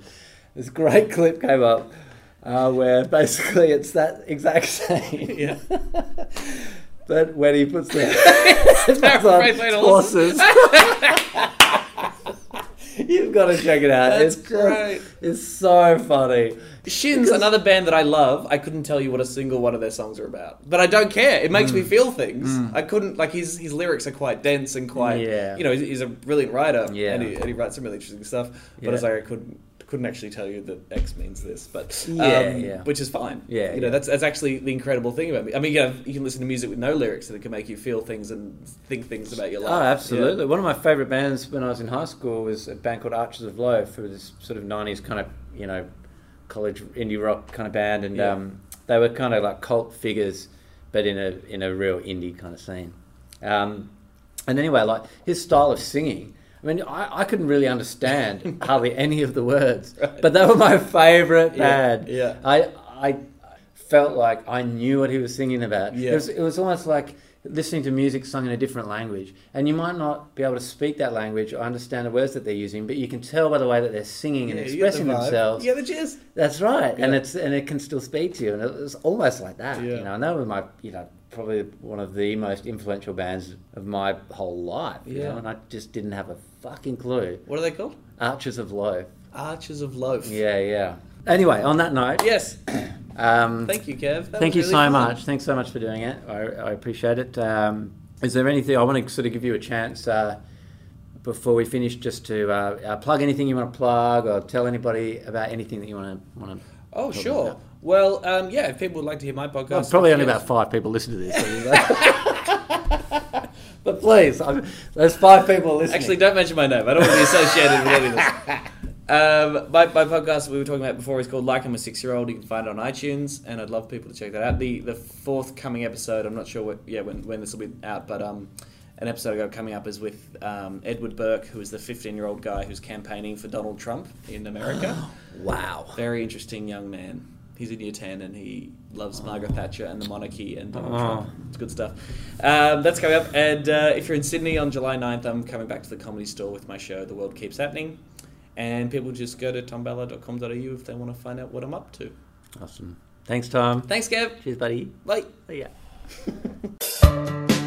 This great [LAUGHS] clip came up uh, where basically it's that exact [LAUGHS] same. Yeah. [LAUGHS] But when he puts the headphones on, Braithwaite horses. You've got to check it out. That's it's great. Just, it's so funny. Shins, another band that I love. I couldn't tell you what a single one of their songs are about, but I don't care. It makes Mm. me feel things. I couldn't like his his lyrics are quite dense and quite. Yeah. You know, he's, he's a brilliant writer. Yeah. And he, and he writes some really interesting stuff. But Yeah. it's like I couldn't couldn't actually tell you that X means this, but um, Yeah, yeah. which is fine. Yeah, You know, yeah. that's that's actually the incredible thing about me. I mean, you, know, you can listen to music with no lyrics and it can make you feel things and think things about your life. Oh, Yeah. absolutely. One of my favourite bands when I was in high school was a band called Archers of Loaf. who was this sort of 90s kind of, you know, college indie rock kind of band. And Yeah. um, they were kind of like cult figures, but in a, in a real indie kind of scene. Um, and anyway, like his style of singing, I mean, I, I couldn't really understand [LAUGHS] hardly any of the words, but they were my favourite band. yeah. I, I felt like I knew what he was singing about. Yeah. It, was, it was almost like listening to music sung in a different language. And you might not be able to speak that language or understand the words that they're using, but you can tell by the way that they're singing and Yeah, you get the expressing themselves. Yeah, the gist. That's right. And Yeah. it's and it can still speak to you. And it was almost like that. Yeah. You know, and they were my you know, probably one of the most influential bands of my whole life. You Yeah. know, and I just didn't have a fucking clue. What are they called? Archers of Loaf. Archers of Loaf. Yeah, yeah. Anyway, on that note, Yes. [CLEARS THROAT] um, Thank you, Kev. That Thank you really so fun. much. Thanks so much for doing it. I, I appreciate it. Um, is there anything I want to sort of give you a chance uh, before we finish, just to uh, uh, plug anything you want to plug, or tell anybody about anything that you want to want to? Oh, sure. Well, um, yeah, if people would like to hear my podcast. Well, probably only about five people listen to this. [LAUGHS] but please, I'm, there's five people listening. Actually, don't mention my name. I don't want to be associated with any of this. Um, my, my podcast we were talking about before is called Like I'm a Six Year Old. You can find it on iTunes, and I'd love people to check that out. The the forthcoming episode, I'm not sure what, yeah when, when this will be out, but um, an episode I got coming up is with um, Edward Burke, who is the 15 year old guy who's campaigning for Donald Trump in America. [GASPS] Wow. Very interesting young man. He's in year 10 and he loves Margaret Thatcher and the monarchy and Donald Oh. Trump. It's good stuff. Um, that's coming up. And uh, if you're in Sydney on July 9th, I'm coming back to the comedy store with my show, The World Keeps Happening. And people just go to tomballard.com.au if they want to find out what I'm up to. Awesome. Thanks, Tom. Thanks, Gav. Cheers, buddy. Bye. See ya. [LAUGHS]